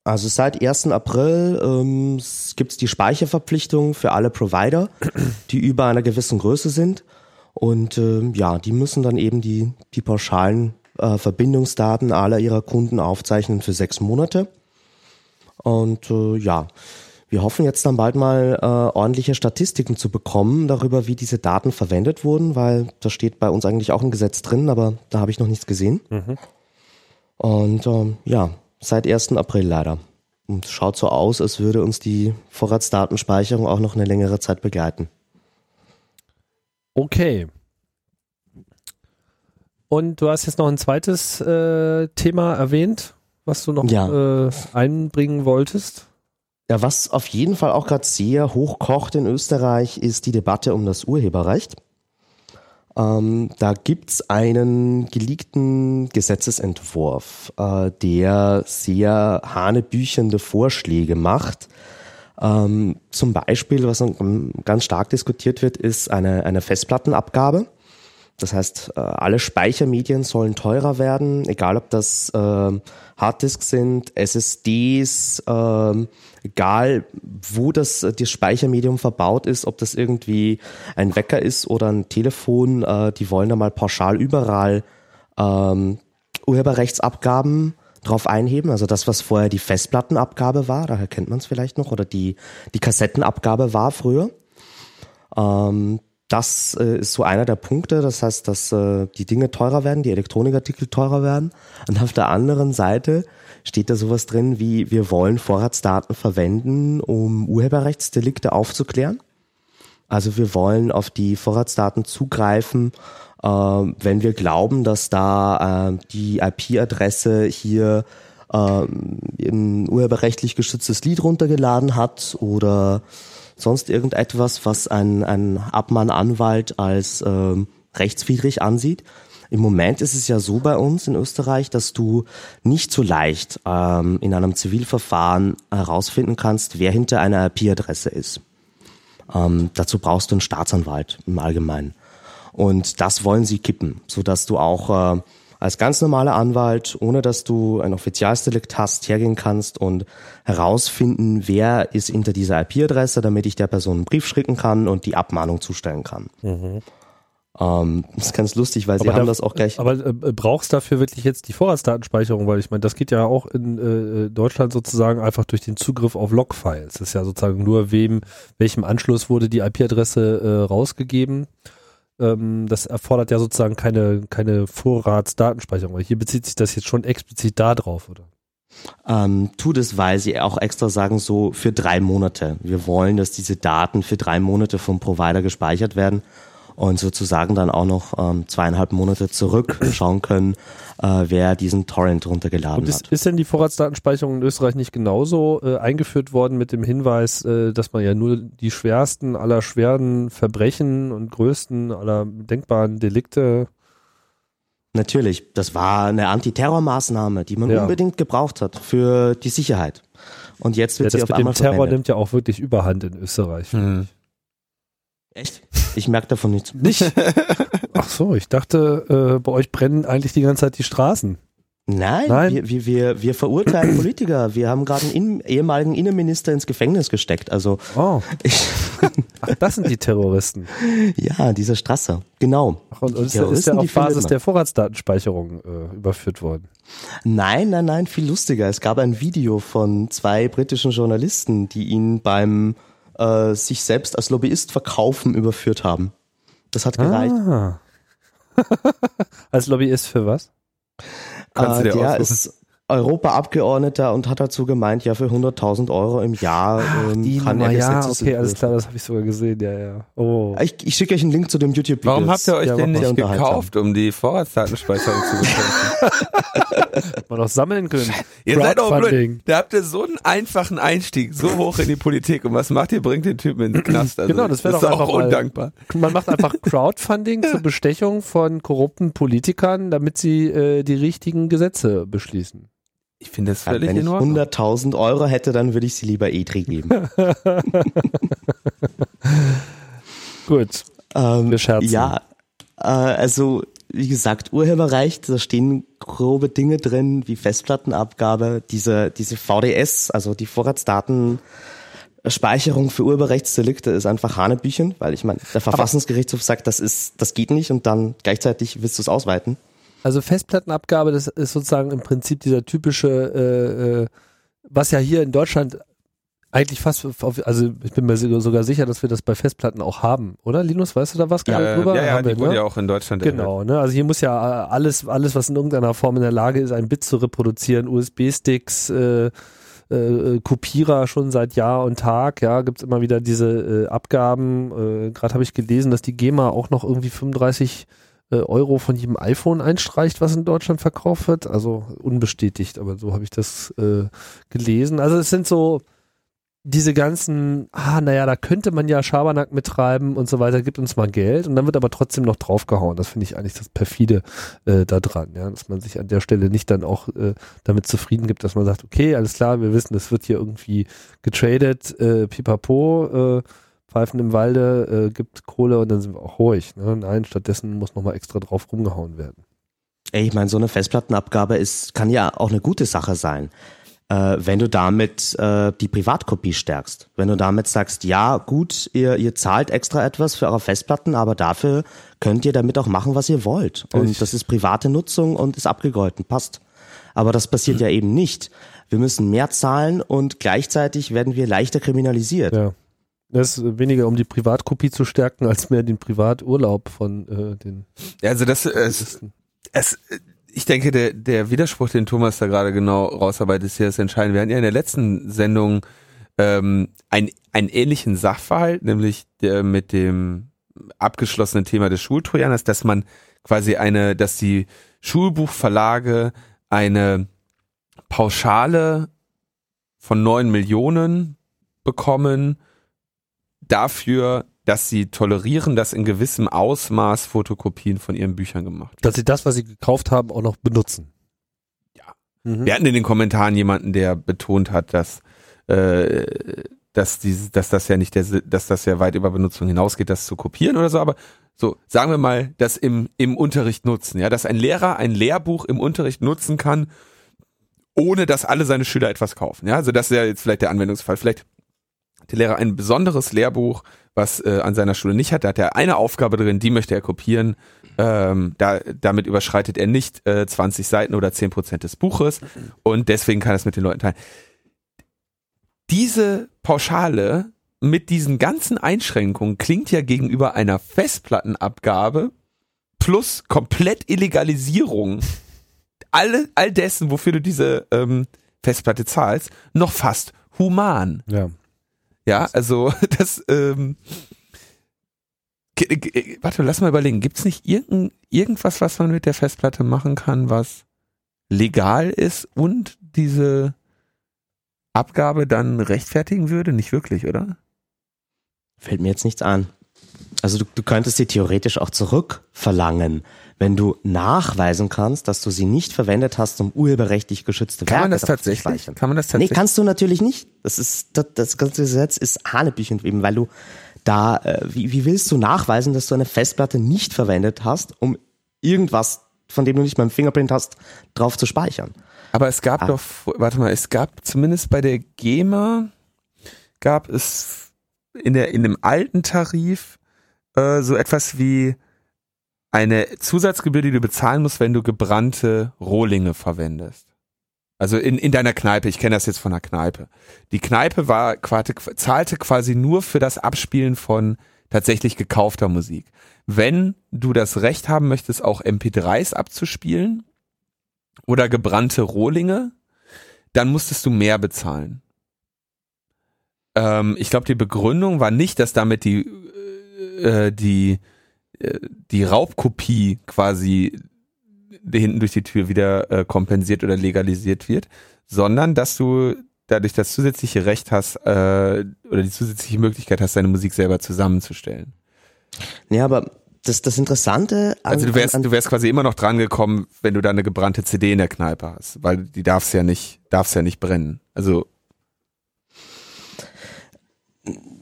Also seit 1. April ähm, gibt es die Speicherverpflichtung für alle Provider, die über einer gewissen Größe sind. Und ähm, ja, die müssen dann eben die, die pauschalen äh, Verbindungsdaten aller ihrer Kunden aufzeichnen für sechs Monate. Und äh, ja, wir hoffen jetzt dann bald mal äh, ordentliche Statistiken zu bekommen darüber, wie diese Daten verwendet wurden, weil da steht bei uns eigentlich auch ein Gesetz drin, aber da habe ich noch nichts gesehen. Und ähm, ja, seit 1. April leider. Und es schaut so aus, als würde uns die Vorratsdatenspeicherung auch noch eine längere Zeit begleiten. Okay. Und du hast jetzt noch ein zweites äh, Thema erwähnt, was du noch Ja. äh, einbringen wolltest. Ja, was auf jeden Fall auch gerade sehr hoch kocht in Österreich, ist die Debatte um das Urheberrecht. Ähm, da gibt's einen geleakten Gesetzesentwurf, äh, der sehr hanebüchende Vorschläge macht. Ähm, zum Beispiel, was ganz stark diskutiert wird, ist eine, eine Festplattenabgabe. Das heißt, äh, alle Speichermedien sollen teurer werden, egal ob das ähm, Harddisks sind, SSDs, ähm, egal wo das, äh, das Speichermedium verbaut ist, ob das irgendwie ein Wecker ist oder ein Telefon, äh, die wollen da mal pauschal überall ähm, Urheberrechtsabgaben drauf einheben. Also das, was vorher die Festplattenabgabe war, daher kennt man es vielleicht noch, oder die, die Kassettenabgabe war früher. Ähm, das äh, ist so einer der Punkte. Das heißt, dass äh, die Dinge teurer werden, die Elektronikartikel teurer werden. Und auf der anderen Seite steht da sowas drin wie, wir wollen Vorratsdaten verwenden, um Urheberrechtsdelikte aufzuklären. Also wir wollen auf die Vorratsdaten zugreifen, äh, wenn wir glauben, dass da äh, die IP-Adresse hier äh, ein urheberrechtlich geschütztes Lied runtergeladen hat oder sonst irgendetwas, was ein, ein Abmahnanwalt als ähm, rechtswidrig ansieht. Im Moment ist es ja so bei uns in Österreich, dass du nicht so leicht ähm, in einem Zivilverfahren herausfinden kannst, wer hinter einer IP-Adresse ist. Ähm, dazu brauchst du einen Staatsanwalt im Allgemeinen. Und das wollen sie kippen, sodass du auch äh, als ganz normaler Anwalt, ohne dass du ein Offizialsdelikt hast, hergehen kannst und herausfinden, wer ist hinter dieser IP-Adresse, damit ich der Person einen Brief schicken kann und die Abmahnung zustellen kann. Ähm, das ist ganz lustig, weil sie Aber haben da- das auch gleich. Aber äh, brauchst dafür wirklich jetzt die Vorratsdatenspeicherung, weil ich meine, das geht ja auch in äh, Deutschland sozusagen einfach durch den Zugriff auf Logfiles. Das ist ja sozusagen nur wem, welchem Anschluss wurde die IP-Adresse äh, rausgegeben. Ähm, das erfordert ja sozusagen keine, keine Vorratsdatenspeicherung. Hier bezieht sich das jetzt schon explizit da drauf, oder? ähm, tut es, weil sie auch extra sagen, so für drei Monate. Wir wollen, dass diese Daten für drei Monate vom Provider gespeichert werden und sozusagen dann auch noch ähm, zweieinhalb Monate zurückschauen können, äh, wer diesen Torrent runtergeladen Und ist, hat. ist denn die Vorratsdatenspeicherung in Österreich nicht genauso äh, eingeführt worden mit dem Hinweis, äh, dass man ja nur die schwersten aller schweren Verbrechen und größten aller denkbaren Delikte Natürlich, das war eine Antiterrormaßnahme, die man Ja. unbedingt gebraucht hat für die Sicherheit. Und jetzt Ja, wird das sie auf mit dem einmal Terror verwendet. nimmt ja auch wirklich Überhand in Österreich. Hm. Echt? Ich merke davon nichts. Nicht? Ach so, ich dachte, äh, bei euch brennen eigentlich die ganze Zeit die Straßen. Nein, Nein? Wir, wir, wir, wir verurteilen Politiker. Wir haben gerade einen ehemaligen Innenminister ins Gefängnis gesteckt. Also Oh, ich, ach, das sind die Terroristen. ja, dieser Strasser. Genau. Ach, und Die ist, ist ja die auf Basis der Vorratsdatenspeicherung äh, überführt worden. Nein, nein, nein, viel lustiger. Es gab ein Video von zwei britischen Journalisten, die ihn beim äh, sich selbst als Lobbyist verkaufen überführt haben. Das hat gereicht. Ah. Als Lobbyist für was? Kannst du Äh, dir der aussuchen. ist Europaabgeordneter und hat dazu gemeint, ja, für 100.000 Euro im Jahr ähm, kann er ja, okay, alles klar, das habe ich sogar gesehen, ja, ja. Oh. Ich, ich schicke euch einen Link zu dem YouTube-Video. Warum habt ihr euch Ja, denn nicht gekauft, um die Vorratsdatenspeicherung zu bekämpfen? man noch sammeln können. ihr seid auch Crowdfunding. blöd. Da habt ihr so einen einfachen Einstieg, so hoch in die Politik. Und was macht ihr? Bringt den Typen in den Knast. Also, Genau, das wär ist doch auch einfach mal- undankbar. Man macht einfach Crowdfunding zur Bestechung von korrupten Politikern, damit sie äh, die richtigen Gesetze beschließen. Ich finde das Ja, völlig wenn ich in Ordnung. 100.000 Euro hätte, dann würde ich sie lieber EDRI geben. Gut, ähm, wir scherzen. ja, äh, also wie gesagt, Urheberrecht, da stehen grobe Dinge drin, wie Festplattenabgabe, diese, diese VDS, also die Vorratsdatenspeicherung für Urheberrechtsdelikte ist einfach Hanebüchen, weil ich meine, der Verfassungsgerichtshof sagt, das ist, das geht nicht und dann gleichzeitig willst du es ausweiten. Also Festplattenabgabe, das ist sozusagen im Prinzip dieser typische, äh, äh, was ja hier in Deutschland eigentlich fast, auf, also ich bin mir sogar sicher, dass wir das bei Festplatten auch haben, oder Linus, weißt du da was Äh, drüber? ja, ja, Haben die wir, wurde ne? ja auch in Deutschland. Genau, ne? Also hier muss ja äh, alles, alles, was in irgendeiner Form in der Lage ist, ein Bit zu reproduzieren, USB-Sticks, äh, äh, Kopierer schon seit Jahr und Tag, ja, gibt's immer wieder diese äh, Abgaben. Äh, Gerade habe ich gelesen, dass die GEMA auch noch irgendwie 35 äh, Euro von jedem iPhone einstreicht, was in Deutschland verkauft wird. Also unbestätigt, aber so habe ich das äh, gelesen. Also es sind so diese ganzen, ah, naja, da könnte man ja Schabernack mittreiben und so weiter, gibt uns mal Geld und dann wird aber trotzdem noch draufgehauen. Das finde ich eigentlich das perfide äh, da dran, ja, dass man sich an der Stelle nicht dann auch äh, damit zufrieden gibt, dass man sagt, okay, alles klar, wir wissen, das wird hier irgendwie getradet, äh, pipapo, äh, Pfeifen im Walde, äh, gibt Kohle und dann sind wir auch ruhig. Ne? Nein, stattdessen muss nochmal extra drauf rumgehauen werden. Ey, ich meine, so eine Festplattenabgabe ist, kann ja auch eine gute Sache sein äh, wenn du damit äh, die Privatkopie stärkst. Wenn du damit sagst, ja, gut, ihr, ihr zahlt extra etwas für eure Festplatten, aber dafür könnt ihr damit auch machen, was ihr wollt. Und ich das ist private Nutzung und ist abgegolten, passt. Aber das passiert mhm. ja eben nicht. Wir müssen mehr zahlen und gleichzeitig werden wir leichter kriminalisiert. Ja. Das ist weniger, um die Privatkopie zu stärken, als mehr den Privaturlaub von äh, den. Also das, es, es, ich denke, der, der Widerspruch, den Thomas da gerade genau rausarbeitet, ist hier das Entscheidende. Wir hatten ja in der letzten Sendung ähm, ein, einen ähnlichen Sachverhalt, nämlich der mit dem abgeschlossenen Thema des Schultrojaners, dass man quasi eine, dass die Schulbuchverlage eine Pauschale von neun Millionen bekommen dafür, dass sie tolerieren, dass in gewissem Ausmaß Fotokopien von ihren Büchern gemacht werden. Dass sie das, was sie gekauft haben, auch noch benutzen. Ja. Mhm. Wir hatten in den Kommentaren jemanden, der betont hat, dass äh, dass dieses, dass das ja nicht der, dass das ja weit über Benutzung hinausgeht, das zu kopieren oder so, aber so, sagen wir mal, das im, im Unterricht nutzen, ja, dass ein Lehrer ein Lehrbuch im Unterricht nutzen kann, ohne dass alle seine Schüler etwas kaufen, ja, also das ist ja jetzt vielleicht der Anwendungsfall, vielleicht der Lehrer ein besonderes Lehrbuch was äh, an seiner Schule nicht hat. Da hat er eine Aufgabe drin, die möchte er kopieren. Ähm, da, damit überschreitet er nicht äh, 20 Seiten oder 10 Prozent des Buches und deswegen kann er es mit den Leuten teilen. Diese Pauschale mit diesen ganzen Einschränkungen klingt ja gegenüber einer Festplattenabgabe plus komplett Illegalisierung alle, all dessen, wofür du diese ähm, Festplatte zahlst, noch fast human. Ja. Ja, also das, ähm, warte, lass mal überlegen, gibt's nicht irgend, irgendwas, was man mit der Festplatte machen kann, was legal ist und diese Abgabe dann rechtfertigen würde? Nicht wirklich, oder? Fällt mir jetzt nichts an. Also du, du könntest sie theoretisch auch zurückverlangen, wenn du nachweisen kannst, dass du sie nicht verwendet hast, um urheberrechtlich geschützte Werke Kann man das tatsächlich? Kann man das tatsächlich? Nee, kannst du natürlich nicht. Das ist das, das ganze Gesetz ist hanebüchen eben, weil du da äh, wie, wie willst du nachweisen, dass du eine Festplatte nicht verwendet hast, um irgendwas, von dem du nicht mal einen Fingerprint hast, drauf zu speichern? Aber es gab ah. doch, warte mal, es gab zumindest bei der GEMA gab es in der in dem alten Tarif äh, so etwas wie eine Zusatzgebühr, die du bezahlen musst, wenn du gebrannte Rohlinge verwendest. Also in, in deiner Kneipe, ich kenne das jetzt von der Kneipe. Die Kneipe war quasi, zahlte quasi nur für das Abspielen von tatsächlich gekaufter Musik. Wenn du das Recht haben möchtest, auch MP3s abzuspielen oder gebrannte Rohlinge, dann musstest du mehr bezahlen. Ähm, ich glaube, die Begründung war nicht, dass damit die, äh, die die Raubkopie quasi hinten durch die Tür wieder äh, kompensiert oder legalisiert wird, sondern dass du dadurch das zusätzliche Recht hast äh, oder die zusätzliche Möglichkeit hast, deine Musik selber zusammenzustellen. Ja, aber das, das Interessante. An, also du wärst, an, du wärst quasi immer noch dran gekommen, wenn du da eine gebrannte CD in der Kneipe hast, weil die darf's ja nicht, darf's ja nicht brennen. Also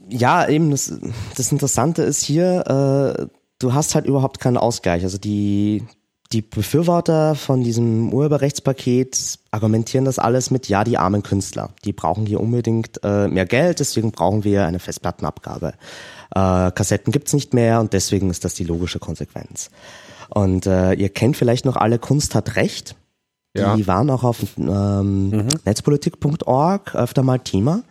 ja, eben das, das Interessante ist hier, äh, du hast halt überhaupt keinen Ausgleich. Also die, die Befürworter von diesem Urheberrechtspaket argumentieren das alles mit, ja, die armen Künstler, die brauchen hier unbedingt äh, mehr Geld, deswegen brauchen wir eine Festplattenabgabe. Äh, Kassetten gibt's nicht mehr und deswegen ist das die logische Konsequenz. Und äh, ihr kennt vielleicht noch alle Kunst hat Recht. Die ja. waren auch auf ähm, mhm. netzpolitik.org öfter mal Thema.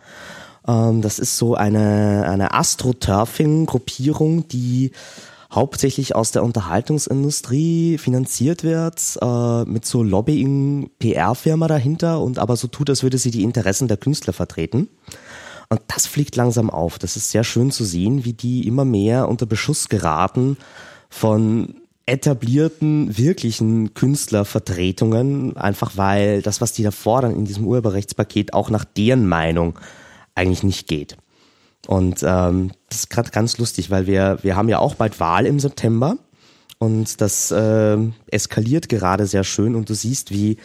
Ähm, das ist so eine, eine Astroturfing-Gruppierung, die hauptsächlich aus der Unterhaltungsindustrie finanziert wird, äh, mit so Lobbying-PR-Firma dahinter und aber so tut, als würde sie die Interessen der Künstler vertreten. Und das fliegt langsam auf. Das ist sehr schön zu sehen, wie die immer mehr unter Beschuss geraten von etablierten, wirklichen Künstlervertretungen, einfach weil das, was die da fordern in diesem Urheberrechtspaket, auch nach deren Meinung eigentlich nicht geht. Und ähm, das ist gerade ganz lustig, weil wir, wir haben ja auch bald Wahl im September und das äh, eskaliert gerade sehr schön und du siehst, wie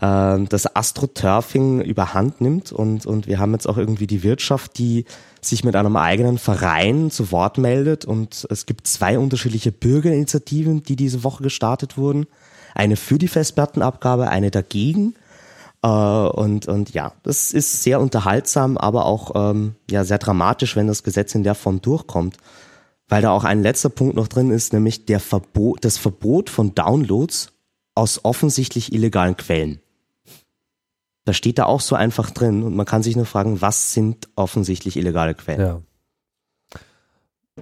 äh, das Astroturfing überhand nimmt und, und wir haben jetzt auch irgendwie die Wirtschaft, die sich mit einem eigenen Verein zu Wort meldet und es gibt zwei unterschiedliche Bürgerinitiativen, die diese Woche gestartet wurden. Eine für die Festplattenabgabe, eine dagegen. Äh, und, und ja, das ist sehr unterhaltsam, aber auch ähm, ja, sehr dramatisch, wenn das Gesetz in der Form durchkommt. Weil da auch ein letzter Punkt noch drin ist, nämlich der Verbot, das Verbot von Downloads aus offensichtlich illegalen Quellen. Da steht da auch so einfach drin und man kann sich nur fragen, was sind offensichtlich illegale Quellen? Ja.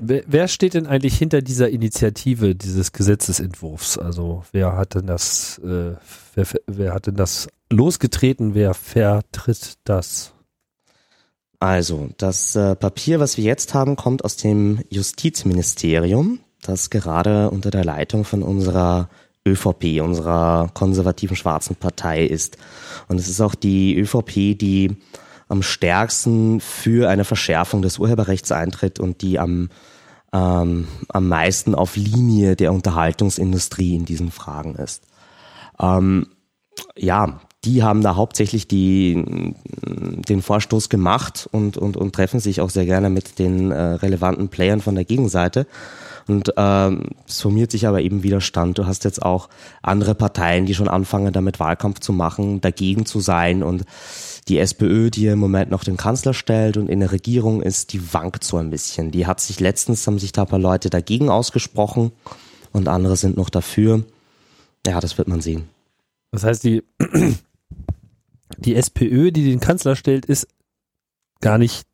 Wer, steht denn eigentlich hinter dieser Initiative dieses Gesetzesentwurfs? Also wer hat denn das, äh, wer, wer hat denn das losgetreten? Wer vertritt das? Also, das äh, Papier, was wir jetzt haben, kommt aus dem Justizministerium, das gerade unter der Leitung von unserer ÖVP, unserer konservativen schwarzen Partei ist. Und es ist auch die ÖVP, die am stärksten für eine Verschärfung des Urheberrechts eintritt und die am, ähm, am meisten auf Linie der Unterhaltungsindustrie in diesen Fragen ist. Ähm, ja, die haben da hauptsächlich die, den Vorstoß gemacht und, und, und treffen sich auch sehr gerne mit den äh, relevanten Playern von der Gegenseite. Und ähm, es formiert sich aber eben Widerstand. Du hast jetzt auch andere Parteien, die schon anfangen, damit Wahlkampf zu machen, dagegen zu sein. Und die SPÖ, die im Moment noch den Kanzler stellt und in der Regierung ist, die wankt so ein bisschen. Die hat sich letztens, haben sich da ein paar Leute dagegen ausgesprochen und andere sind noch dafür. Ja, das wird man sehen. Das heißt, die, die SPÖ, die den Kanzler stellt, ist gar nicht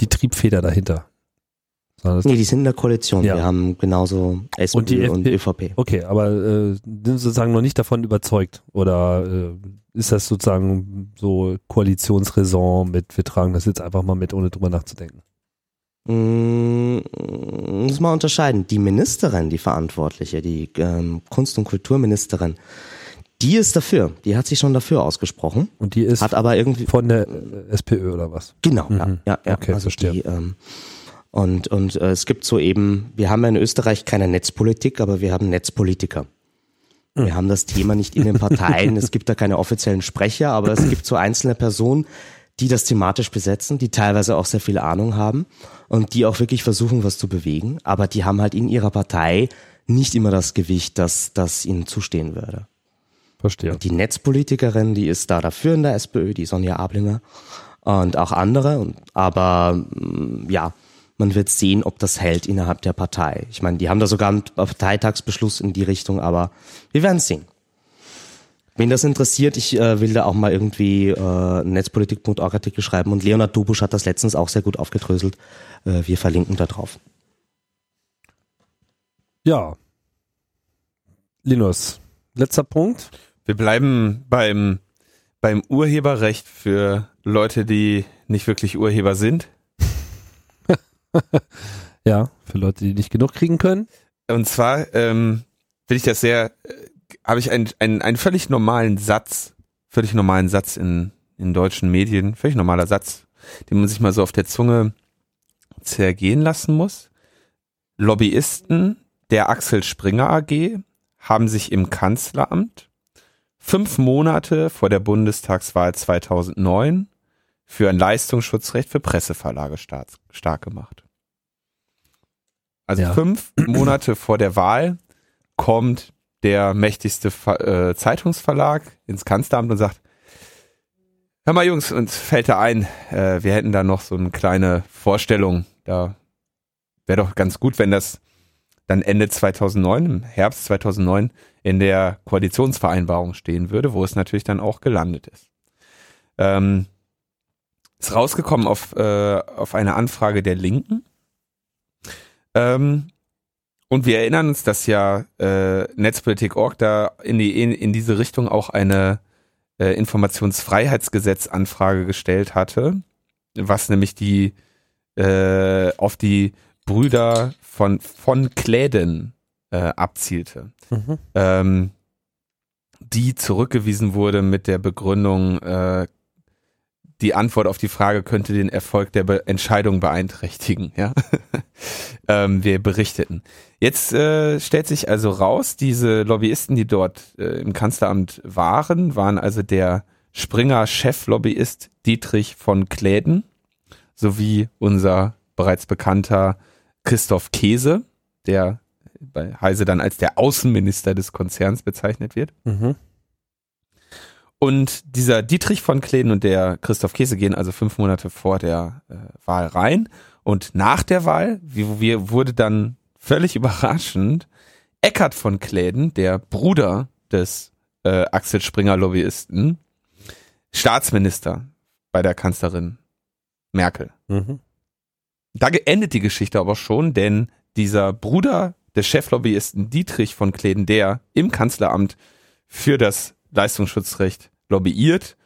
die Triebfeder dahinter. Nee, die sind in der Koalition. Ja. Wir haben genauso SPÖ und, die und ÖVP. Okay, aber äh, sind sozusagen noch nicht davon überzeugt? Oder äh, ist das sozusagen so Koalitionsräson mit, wir tragen das jetzt einfach mal mit, ohne drüber nachzudenken? Mm, muss man unterscheiden. Die Ministerin, die Verantwortliche, die ähm, Kunst- und Kulturministerin, die ist dafür. Die hat sich schon dafür ausgesprochen. Und die ist hat aber irgendwie von der SPÖ oder was? Genau, mhm. ja, ja, ja. Okay, also verstehe. Die, ähm, und, und äh, es gibt so eben, wir haben ja in Österreich keine Netzpolitik, aber wir haben Netzpolitiker. Wir hm. haben das Thema nicht in den Parteien, es gibt da keine offiziellen Sprecher, aber es gibt so einzelne Personen, die das thematisch besetzen, die teilweise auch sehr viel Ahnung haben und die auch wirklich versuchen, was zu bewegen, aber die haben halt in ihrer Partei nicht immer das Gewicht, das, das ihnen zustehen würde. Verstehe. Und die Netzpolitikerin, die ist da dafür in der SPÖ, die Sonja Ablinger und auch andere, aber mm, ja, man wird sehen, ob das hält innerhalb der Partei. Ich meine, die haben da sogar einen Parteitagsbeschluss in die Richtung, aber wir werden sehen. Wen das interessiert, ich äh, will da auch mal irgendwie äh, netzpolitik.org Artikel schreiben und Leonard Dubusch hat das letztens auch sehr gut aufgedröselt. Äh, wir verlinken da drauf. Ja. Linus, letzter Punkt. Wir bleiben beim, beim Urheberrecht für Leute, die nicht wirklich Urheber sind. ja, für Leute, die nicht genug kriegen können. Und zwar ähm, finde ich das sehr, äh, habe ich einen, einen, einen völlig normalen Satz, völlig normalen Satz in, in deutschen Medien, völlig normaler Satz, den man sich mal so auf der Zunge zergehen lassen muss. Lobbyisten der Axel Springer AG haben sich im Kanzleramt fünf Monate vor der Bundestagswahl 2009 für ein Leistungsschutzrecht für Presseverlage stark, stark gemacht. Also ja. fünf Monate vor der Wahl kommt der mächtigste äh, Zeitungsverlag ins Kanzleramt und sagt, hör mal Jungs, uns fällt da ein, äh, wir hätten da noch so eine kleine Vorstellung, da wäre doch ganz gut, wenn das dann Ende 2009, im Herbst 2009 in der Koalitionsvereinbarung stehen würde, wo es natürlich dann auch gelandet ist. Ähm, ist rausgekommen auf, äh, auf eine Anfrage der Linken. Ähm, und wir erinnern uns, dass ja äh, Netzpolitik.org da in, die, in, in diese Richtung auch eine äh, Informationsfreiheitsgesetzanfrage gestellt hatte, was nämlich die äh, auf die Brüder von von Kläden äh, abzielte. Mhm. Ähm, die zurückgewiesen wurde mit der Begründung, äh, die Antwort auf die Frage könnte den Erfolg der Be Entscheidung beeinträchtigen. Ja, ähm, wir berichteten. Jetzt äh, stellt sich also raus, diese Lobbyisten, die dort äh, im Kanzleramt waren, waren also der Springer Cheflobbyist Dietrich von Kläden sowie unser bereits bekannter Christoph Käse, der bei Heise dann als der Außenminister des Konzerns bezeichnet wird. Mhm. Und dieser Dietrich von Kläden und der Christoph Käse gehen also fünf Monate vor der äh, Wahl rein. Und nach der Wahl wie, wie, wurde dann völlig überraschend Eckhard von Kläden, der Bruder des äh, Axel Springer Lobbyisten, Staatsminister bei der Kanzlerin Merkel. Mhm. Da endet die Geschichte aber schon, denn dieser Bruder des Cheflobbyisten Dietrich von Kläden, der im Kanzleramt für das Leistungsschutzrecht lobbyiert,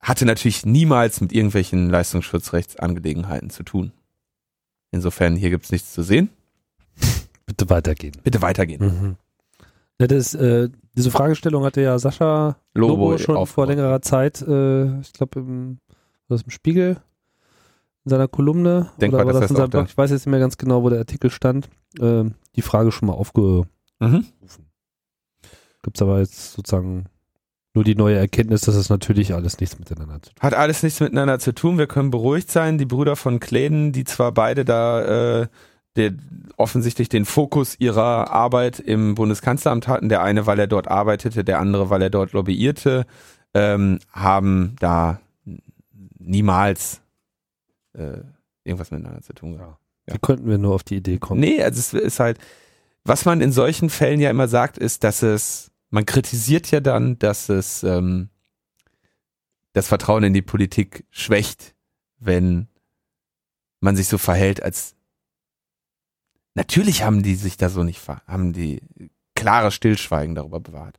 hatte natürlich niemals mit irgendwelchen Leistungsschutzrechtsangelegenheiten zu tun. Insofern, hier gibt's nichts zu sehen. Bitte weitergehen. Bitte weitergehen. Mhm. Ja, das, äh, diese Fragestellung hatte ja Sascha Lobo, Lobo schon vor längerer Zeit, äh, ich glaube im, im Spiegel, in seiner Kolumne. Denkbar, oder war das, das in seinem Blog? Ich weiß jetzt nicht mehr ganz genau, wo der Artikel stand. Äh, die Frage schon mal aufgerufen. Mhm. Gibt es aber jetzt sozusagen nur die neue Erkenntnis, dass es natürlich alles nichts miteinander zu tun hat. alles nichts miteinander zu tun. Wir können beruhigt sein. Die Brüder von Kläden, die zwar beide da äh, der, offensichtlich den Fokus ihrer Arbeit im Bundeskanzleramt hatten, der eine, weil er dort arbeitete, der andere, weil er dort lobbyierte, ähm, haben da niemals äh, irgendwas miteinander zu tun gehabt. Ja. Wie könnten wir nur auf die Idee kommen? Nee, also es ist halt, was man in solchen Fällen ja immer sagt, ist, dass es man kritisiert ja dann, dass es ähm, das Vertrauen in die Politik schwächt, wenn man sich so verhält, als natürlich haben die sich da so nicht, haben die klare Stillschweigen darüber bewahrt.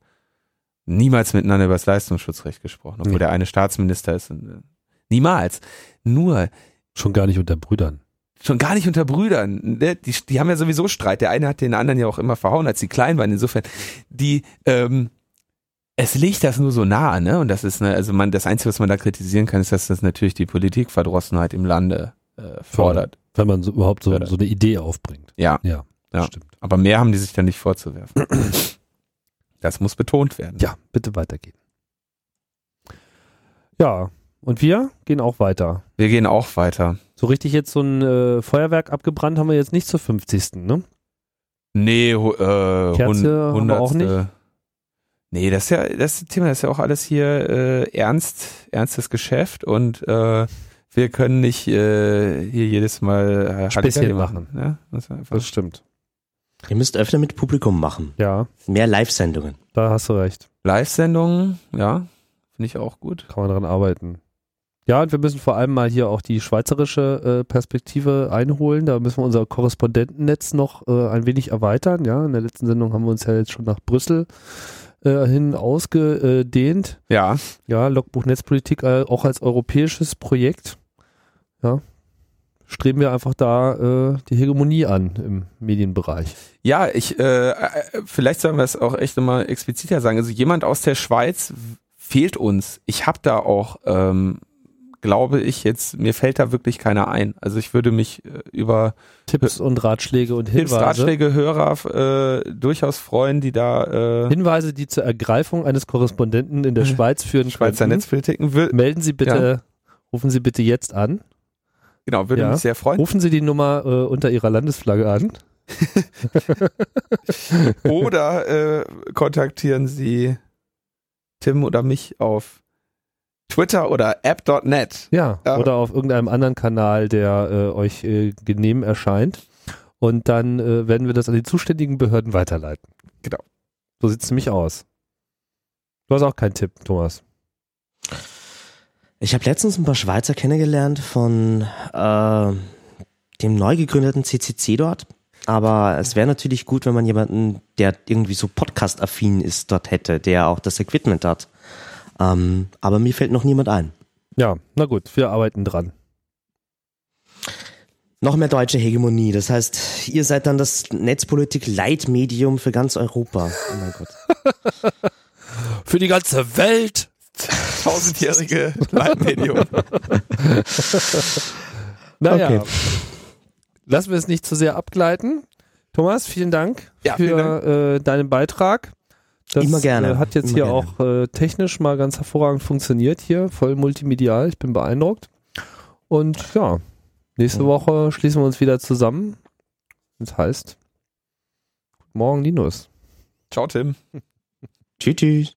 Niemals miteinander über das Leistungsschutzrecht gesprochen, obwohl nee. der eine Staatsminister ist. Und, äh, niemals. Nur. Schon gar nicht unter Brüdern schon gar nicht unter Brüdern. Ne? Die, die haben ja sowieso Streit. Der eine hat den anderen ja auch immer verhauen, als sie klein waren. Insofern, die, ähm, es liegt das nur so nah, ne? Und das ist, ne, also man, das Einzige, was man da kritisieren kann, ist, dass das natürlich die Politikverdrossenheit im Lande äh, fordert. Wenn man so, überhaupt so, so eine Idee aufbringt. Ja. Ja, ja. stimmt. Aber mehr haben die sich dann nicht vorzuwerfen. das muss betont werden. Ja, bitte weitergehen. Ja, und wir gehen auch weiter. Wir gehen auch weiter. So richtig jetzt so ein äh, Feuerwerk abgebrannt haben wir jetzt nicht zur 50. ne? Nee, äh, Kerze haben wir auch nicht. Nee, das ist ja das Thema, das ist ja auch alles hier äh, ernst, ernstes Geschäft und äh, wir können nicht äh, hier jedes Mal äh, Späßchen machen. machen. Ja? Das, das stimmt. Ihr müsst öfter mit Publikum machen. Ja. Mehr Live-Sendungen. Da hast du recht. Live-Sendungen, ja, finde ich auch gut. Kann man dran arbeiten. Ja, und wir müssen vor allem mal hier auch die schweizerische äh, Perspektive einholen. Da müssen wir unser Korrespondentennetz noch äh, ein wenig erweitern. Ja, in der letzten Sendung haben wir uns ja jetzt schon nach Brüssel äh, hin ausgedehnt. Ja. Ja, Logbuch Netzpolitik äh, auch als europäisches Projekt. Ja. Streben wir einfach da äh, die Hegemonie an im Medienbereich. Ja, ich, äh, äh vielleicht sollen wir es auch echt nochmal expliziter sagen. Also jemand aus der Schweiz fehlt uns. Ich habe da auch ähm, glaube ich jetzt, mir fällt da wirklich keiner ein. Also ich würde mich äh, über Tipps und Ratschläge und Hinweise. Tipps, Ratschläge, Hörer äh, durchaus freuen, die da äh, Hinweise, die zur Ergreifung eines Korrespondenten in der Schweiz führen Schweizer. Netzpolitiken will. Melden Sie bitte, ja. rufen Sie bitte jetzt an. Genau, würde ja. mich sehr freuen. Rufen Sie die Nummer äh, unter Ihrer Landesflagge an. oder äh, kontaktieren Sie Tim oder mich auf Twitter oder app.net. Ja, ja, oder auf irgendeinem anderen Kanal, der äh, euch äh, genehm erscheint. Und dann äh, werden wir das an die zuständigen Behörden weiterleiten. Genau. So sieht es nämlich aus. Du hast auch keinen Tipp, Thomas. Ich habe letztens ein paar Schweizer kennengelernt von äh, dem neu gegründeten CCC dort. Aber es wäre natürlich gut, wenn man jemanden, der irgendwie so Podcast-affin ist, dort hätte, der auch das Equipment hat. Ähm, aber mir fällt noch niemand ein. Ja, na gut, wir arbeiten dran. Noch mehr deutsche Hegemonie. Das heißt, ihr seid dann das Netzpolitik-Leitmedium für ganz Europa. Oh mein Gott. Für die ganze Welt. Tausendjährige Leitmedium. Naja, Okay. lassen wir es nicht zu sehr abgleiten. Thomas, vielen Dank Ja, vielen für Äh, deinen Beitrag. Das Immer gerne, Äh, hat jetzt immer hier gerne. auch äh, technisch mal ganz hervorragend funktioniert hier, voll multimedial. Ich bin beeindruckt. Und ja, nächste. Woche schließen wir uns wieder zusammen. Das heißt, guten Morgen, Linus. Ciao, Tim. Tschüss. tschüss.